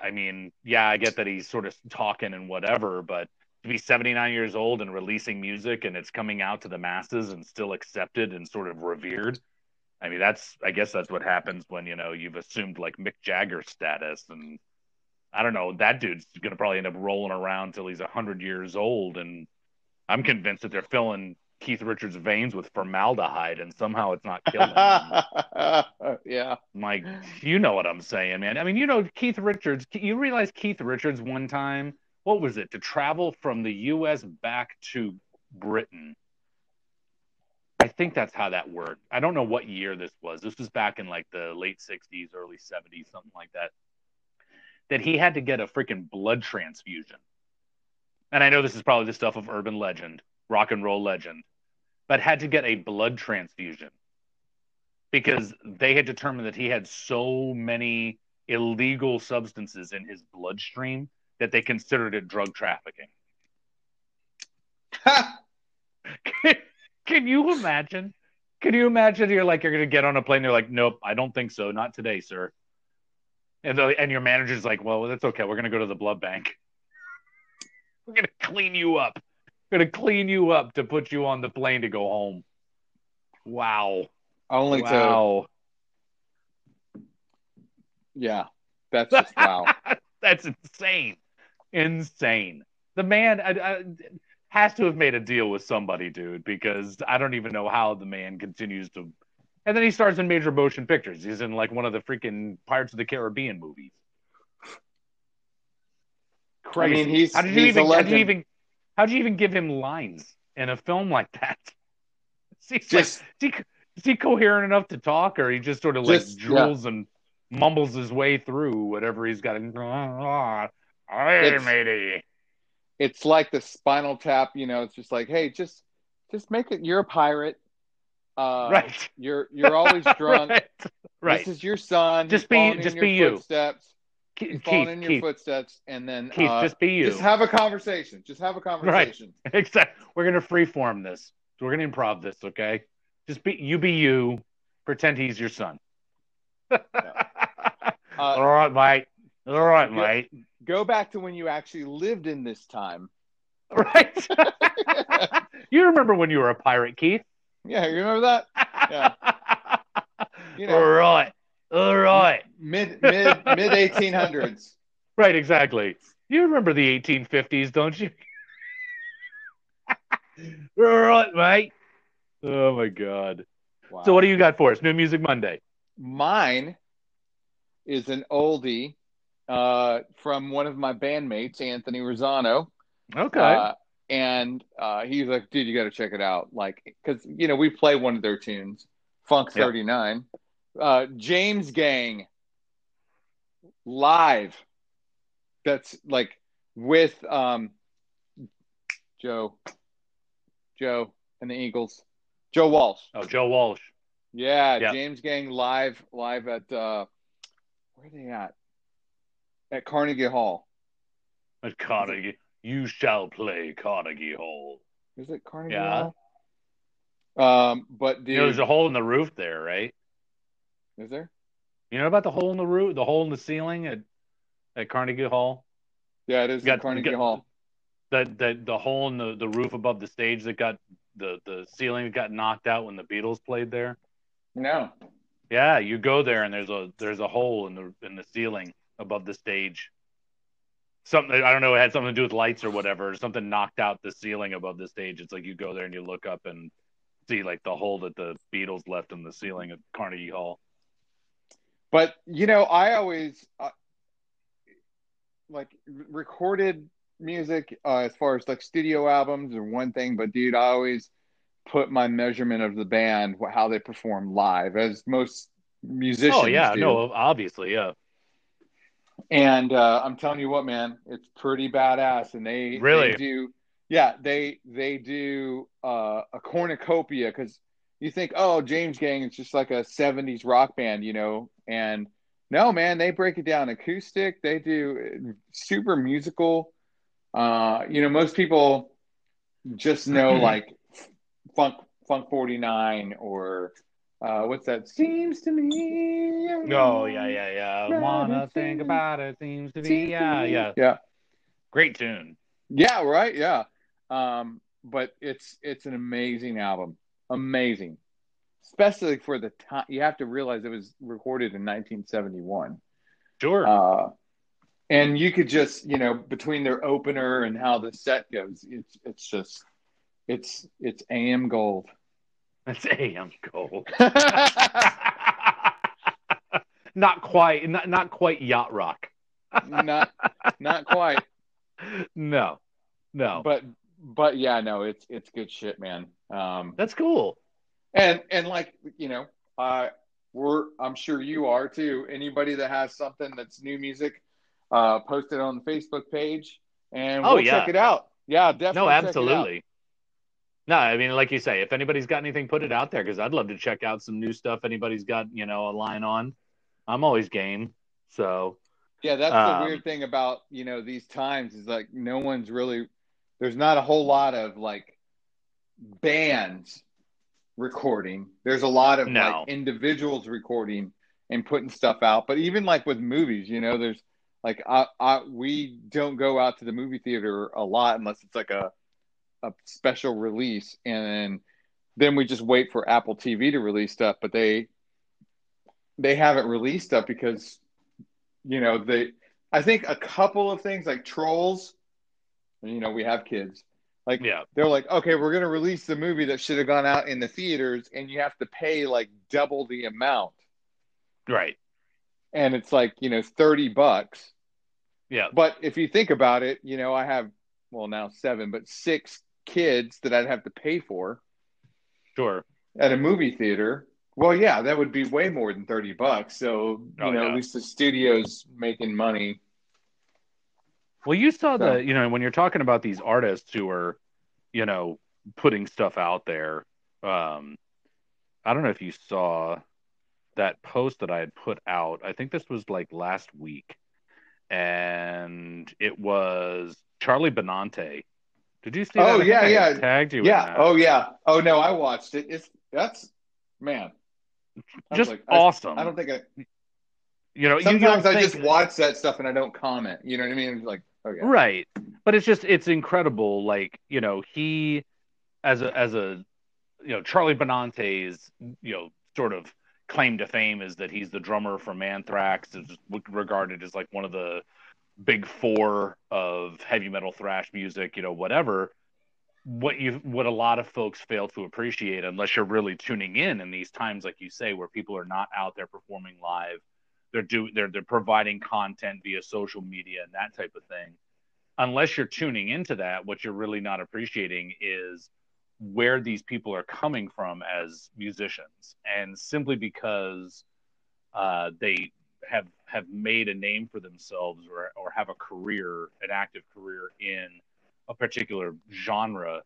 I mean, yeah, I get that he's sort of talking and whatever, but to be 79 years old and releasing music and it's coming out to the masses and still accepted and sort of revered. I mean, that's I guess that's what happens when you know you've assumed like Mick Jagger status and I don't know that dude's gonna probably end up rolling around till he's hundred years old and I'm convinced that they're filling Keith Richards' veins with formaldehyde and somehow it's not killing him. yeah. Like, you know what I'm saying, man. I mean, you know, Keith Richards, you realize Keith Richards one time, what was it, to travel from the US back to Britain? I think that's how that worked. I don't know what year this was. This was back in like the late 60s, early 70s, something like that. That he had to get a freaking blood transfusion. And I know this is probably the stuff of urban legend, rock and roll legend, but had to get a blood transfusion because they had determined that he had so many illegal substances in his bloodstream that they considered it drug trafficking. Can you imagine? Can you imagine? You're like, you're going to get on a plane. They're like, nope, I don't think so. Not today, sir. And, the, and your manager's like, well, that's okay. We're going to go to the blood bank. We're going to clean you up. We're going to clean you up to put you on the plane to go home. Wow. Only to yeah. That's just wow. That's insane. Insane. The man I, I, has to have made a deal with somebody, dude, because I don't even know how the man continues to. And then he stars in major motion pictures. He's in like one of the freaking Pirates of the Caribbean movies. Crazy. I mean, he's how did you even? How did you even? How did you even give him lines in a film like that? Is he, like, is he, is he coherent enough to talk, or he just sort of like Just- yeah. drools and mumbles his way through whatever he's got? Hey, It's- matey. it's like the Spinal Tap. You know, it's just like, hey, just just make it. You're a pirate. Uh, right. You're you're always drunk. right. Right. This is your son. Just He's be- just your be you. Footsteps. Keith, Keith, in your Keith, footsteps, and then Keith, uh, just be you. just have a conversation. Just have a conversation. Right. Exactly. We're gonna freeform this. We're gonna improv this, okay? Just be you. Be you. Pretend he's your son. All Uh, right, mate. All right, mate. Go back to when you actually lived in this time. Right. you remember when you were a pirate, Keith? Yeah, you remember that? Yeah. You know. All right. All right. Mid mid mid eighteen hundreds. Right, exactly. You remember the 1850s, don't you? All right, mate. Oh my god. Wow. So what do you got for us? New Music Monday. Mine is an oldie uh, from one of my bandmates, Anthony Rosano. Okay. Uh, and uh, he's like, dude, you got to check it out. Like, because, you know, we play one of their tunes, Funk Yeah. 39. Uh, James Gang live. That's like with um, Joe, Joe and the Eagles, Joe Walsh. oh, Joe Walsh. Yeah, Yeah. James Gang live, live at uh, where are they at? At Carnegie Hall. At Carnegie. You shall play Carnegie Hall. Is it Carnegie Yeah. Hall? Um, but You know, there's a hole in the roof there, right? is there? You know about the hole in the roof, the hole in the ceiling at at Carnegie Hall? Yeah, it is Got- at Carnegie got- Hall. The the the hole in the, the roof above the stage that got the the ceiling got knocked out when the Beatles played there. No. Yeah, you go there and there's a there's a hole in the in the ceiling above the stage. Something I don't know, it had something to do with lights or whatever. Something knocked out the ceiling above the stage. It's like you go there and you look up and see like the hole that the Beatles left in the ceiling at Carnegie Hall. But you know, I always uh, like recorded music uh, as far as like studio albums or one thing, but dude, I always put my measurement of the band how they perform live, as most musicians. Oh yeah, do. no, obviously, yeah. And uh, I'm telling you what, man, it's pretty badass. And they Really? they do, yeah, they they do uh, a cornucopia because you think, oh, James Gang is just like a '70s rock band, you know, and no, man, they break it down acoustic. They do uh, super musical. Uh, you know, most people just know like funk funk 49 or uh, what's that? Seems to me. Oh yeah, yeah, yeah. Wanna think about it seems to be yeah, yeah. yeah. Great tune. Yeah, right. Yeah. Um, but it's it's an amazing album. Amazing. Especially for the time you have to realize it was recorded in 1971. Sure. Uh and you could just, you know, between their opener and how the set goes, it's it's just it's it's AM gold. That's AM gold. not quite not not quite yacht rock. not not quite. No. No. But but yeah, no, it's it's good shit, man. Um That's cool. And and like you know, uh, we're I'm sure you are too. Anybody that has something that's new music, uh, post it on the Facebook page, and Oh, we'll yeah. check it out. Yeah, definitely. No, check it out. absolutely. No, I mean, like you say, if anybody's got anything, put it out there because I'd love to check out some new stuff. Anybody's got, you know, a line on, I'm always game. So, Yeah, that's Um, the weird thing about you know these times is like no one's really. There's not a whole lot of like bands recording. There's a lot of No. like individuals recording and putting stuff out. But even like with movies, you know, there's like I, I we don't go out to the movie theater a lot unless it's like a a special release, and then, we just wait for Apple TV to release stuff. But they they haven't released stuff because you know they. I think a couple of things like Trolls. You know, we have kids. Like yeah. they're like, okay, we're going to release the movie that should have gone out in the theaters, and you have to pay like double the amount. Right. And it's like, you know, 30 bucks. Yeah. But if you think about it, you know, I have, well, now seven, but six kids that I'd have to pay for Sure. at a movie theater. Well, yeah, that would be way more than 30 bucks. So, you Oh, know, yeah. at least the studio's making money. Well, you saw So- the, you know, when you're talking about these artists who are, you know, putting stuff out there. Um, I don't know if you saw that post that I had put out. I think this was like last week, and it was Charlie Benante. Did you see? Oh, I think yeah, I yeah. Tagged you. Yeah. Oh, yeah. Oh, no, I watched it. It's, that's, man. I just like, awesome. I don't think I, you know, you- you sometimes I just watch that stuff and I don't comment. You know what I mean? It's like, okay. right but it's just it's incredible like you know he as a as a you know charlie benante's you know sort of claim to fame is that he's the drummer from anthrax is regarded as like one of the big four of heavy metal thrash music you know whatever what you what a lot of folks fail to appreciate unless you're really tuning in in these times like you say where people are not out there performing live they're do they're they're providing content via social media and that type of thing. Unless you're tuning into that, what you're really not appreciating is where these people are coming from as musicians, and simply because uh, they have have made a name for themselves or or have a career, an active career in a particular genre.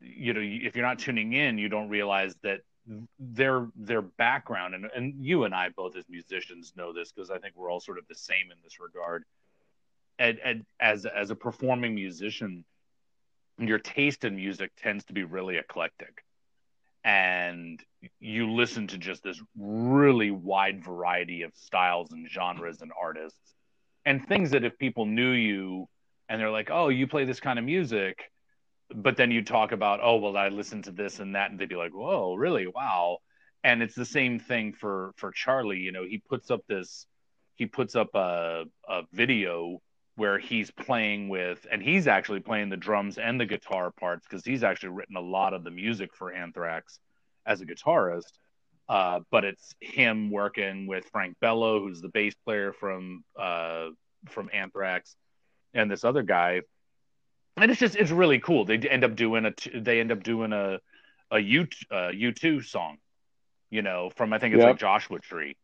You know, if you're not tuning in, you don't realize that their their background and and you and I both as musicians know this because I think we're all sort of the same in this regard. And, and as as a performing musician, your taste in music tends to be really eclectic, and you listen to just this really wide variety of styles and genres and artists, and things that if people knew you and they're like, "Oh, you play this kind of music," but then you talk about, oh, well, I listen to this and that, and they'd be like, whoa, really? Wow. And it's the same thing for for Charlie. You know, he puts up this, he puts up a a video where he's playing with, and he's actually playing the drums and the guitar parts because he's actually written a lot of the music for Anthrax as a guitarist. Uh, but it's him working with Frank Bello, who's the bass player from uh, from Anthrax, and this other guy and it's just it's really cool. They end up doing a they end up doing a a U uh, U two song, you know, from I think it's yep. like Joshua Tree.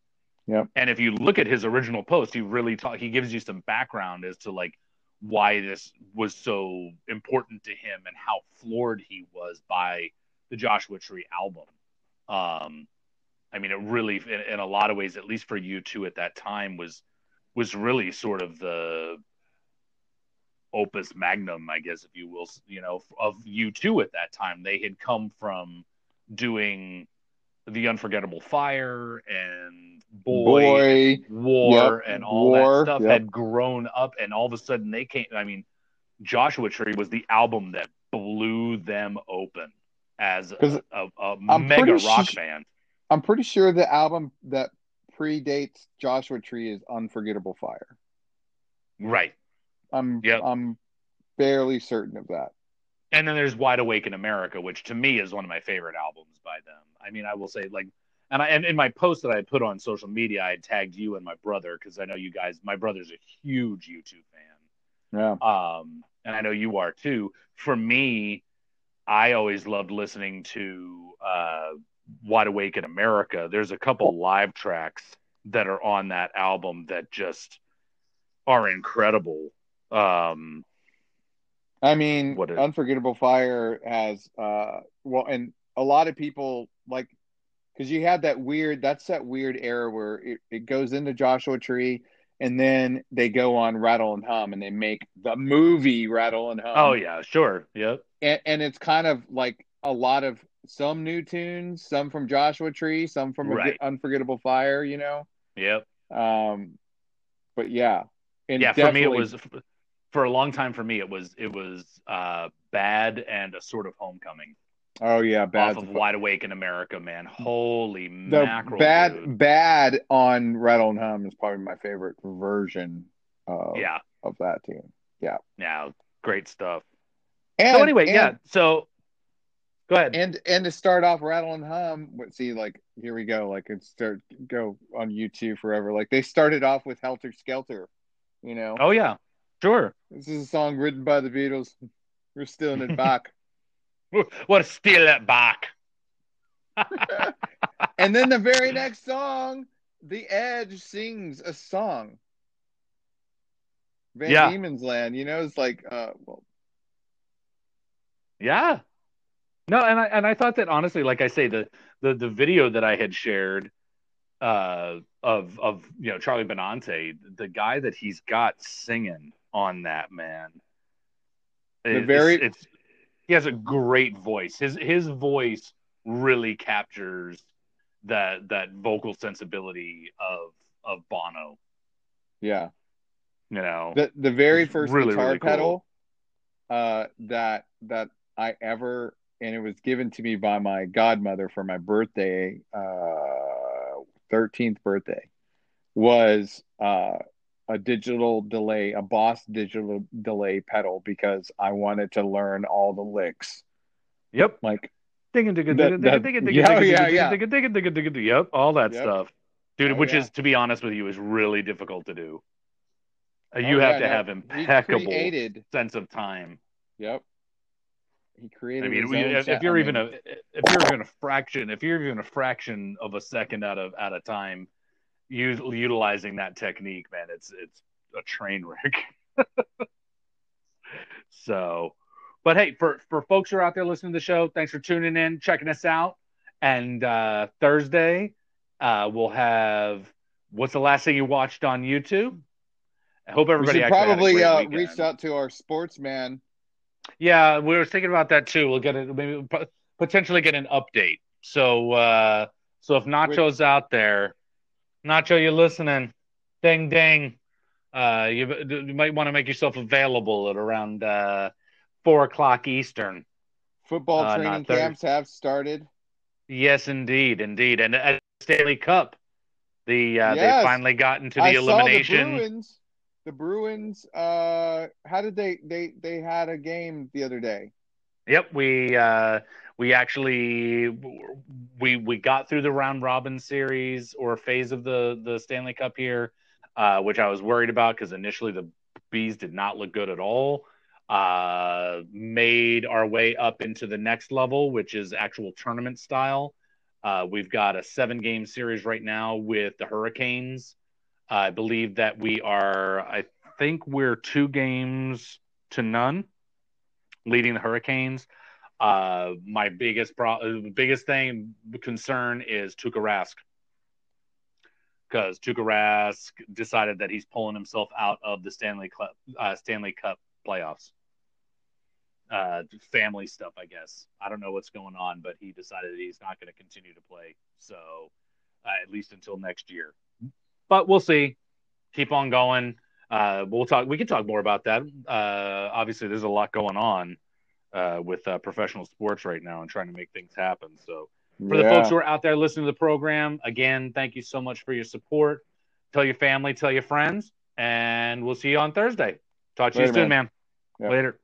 Yeah. And if you look at his original post, he really talk he gives you some background as to like why this was so important to him and how floored he was by the Joshua Tree album. Um, I mean, it really, in, in a lot of ways, at least for U2 at that time, was was really sort of the opus magnum, I guess, if you will, you know, of U2 at that time. They had come from doing the unforgettable fire and boy, boy war yep, and all war, that stuff yep. had grown up and all of a sudden they came i mean joshua tree was the album that blew them open as a, a, a mega rock sh- band i'm pretty sure the album that predates joshua tree is unforgettable fire right I'm yep. I'm barely certain of that. And then there's Wide Awake in America, which to me is one of my favorite albums by them. I mean, I will say like and I and in my post that I put on social media, I tagged you and my brother because I know you guys. My brother's a huge U2 fan. Yeah. Um, and I know you are too. For me, I always loved listening to uh, Wide Awake in America. There's a couple live tracks that are on that album that just are incredible. Um, I mean, what Unforgettable Fire has, uh, well, and a lot of people like, because you had that weird, that's that weird era where it, it goes into Joshua Tree and then they go on Rattle and Hum and they make the movie Rattle and Hum. Oh, yeah, sure. Yep. And, and it's kind of like a lot of some new tunes, some from Joshua Tree, some from right. Unforgettable Fire, you know? Yep. Um, but yeah. And yeah, for me, it was for a long time for me it was it was uh, bad and a sort of homecoming. Oh yeah, bad off of Wide Awake in America, man. Holy the mackerel! Bad, dude. bad on Rattle and Hum is probably my favorite version. Of, yeah, of that tune. Yeah, yeah, great stuff. And, so anyway, and, yeah. So go ahead. And and to start off Rattle and Hum, see, like here we go. Like it start go on U2 forever. Like they started off with Helter Skelter. You know. Oh yeah. Sure. This is a song written by the Beatles. We're stealing it back. We're stealing it back. and then the very next song, The Edge sings a song. Van yeah. Diemen's Land, you know, it's like, uh, well, yeah. No, and I and I thought that honestly, like I say, the the the video that I had shared uh, of of you know Charlie Benante, the guy that he's got singing on that man. The very it's, it's, he has a great voice. His his voice really captures that that vocal sensibility of of Bono. Yeah. You know. The the very first really, guitar really pedal cool. uh that that I ever and it was given to me by my godmother for my birthday, uh 13th birthday was uh a digital delay, a Boss digital delay pedal because I wanted to learn all the licks. Yep. Like Yep, all that stuff. dude. Oh, which yeah. is, to be honest with you, is really difficult to do. Oh, you have yeah, to no, have impeccable created. sense of time. Yep. He created. I mean, we, if, if you're I even a if you're even a fraction if you're even a fraction of a second out of out of time, us, utilizing that technique, man, it's it's a train wreck. so, but hey, for for folks who are out there listening to the show, thanks for tuning in, checking us out. And uh, Thursday, uh, we'll have what's the last thing you watched on YouTube. I hope we everybody actually probably uh, weekend. reach out to our sportsman. Yeah, we were thinking about that too. We'll get it, maybe potentially get an update. So, uh, so if Nacho's out there, Nacho, you're listening, ding ding. Uh, you, you might want to make yourself available at around uh, four o'clock Eastern. Football Uh, training camps have started. Yes, indeed, indeed, and at Stanley Cup, the uh, Yes. they finally got into the I saw the. Bruins. The Bruins. Uh, how did they? They they had a game the other day. Yep, we uh, we actually we we got through the round robin series or phase of the the Stanley Cup here, uh, which I was worried about because initially the bees did not look good at all. Uh, made our way up into the next level, which is actual tournament style. Uh, we've got a seven game series right now with the Hurricanes. I believe that we are, I think we're two games to none leading the Hurricanes. Uh, my biggest pro- biggest thing concern is Tuukka Rask because Tuukka Rask decided that he's pulling himself out of the Stanley Cup uh, Stanley Cup playoffs. Uh, family stuff, I guess. I don't know what's going on, but he decided that he's not going to continue to play. So uh, at least until next year. But we'll see. Keep on going. Uh, we'll talk. We can talk more about that. Uh, obviously, there's a lot going on uh, with uh, professional sports right now and trying to make things happen. So, for the folks who are out there listening to the program, again, thank you so much for your support. Tell your family, tell your friends, and we'll see you on Thursday. Talk to Later, you soon, man. man. Yep. Later.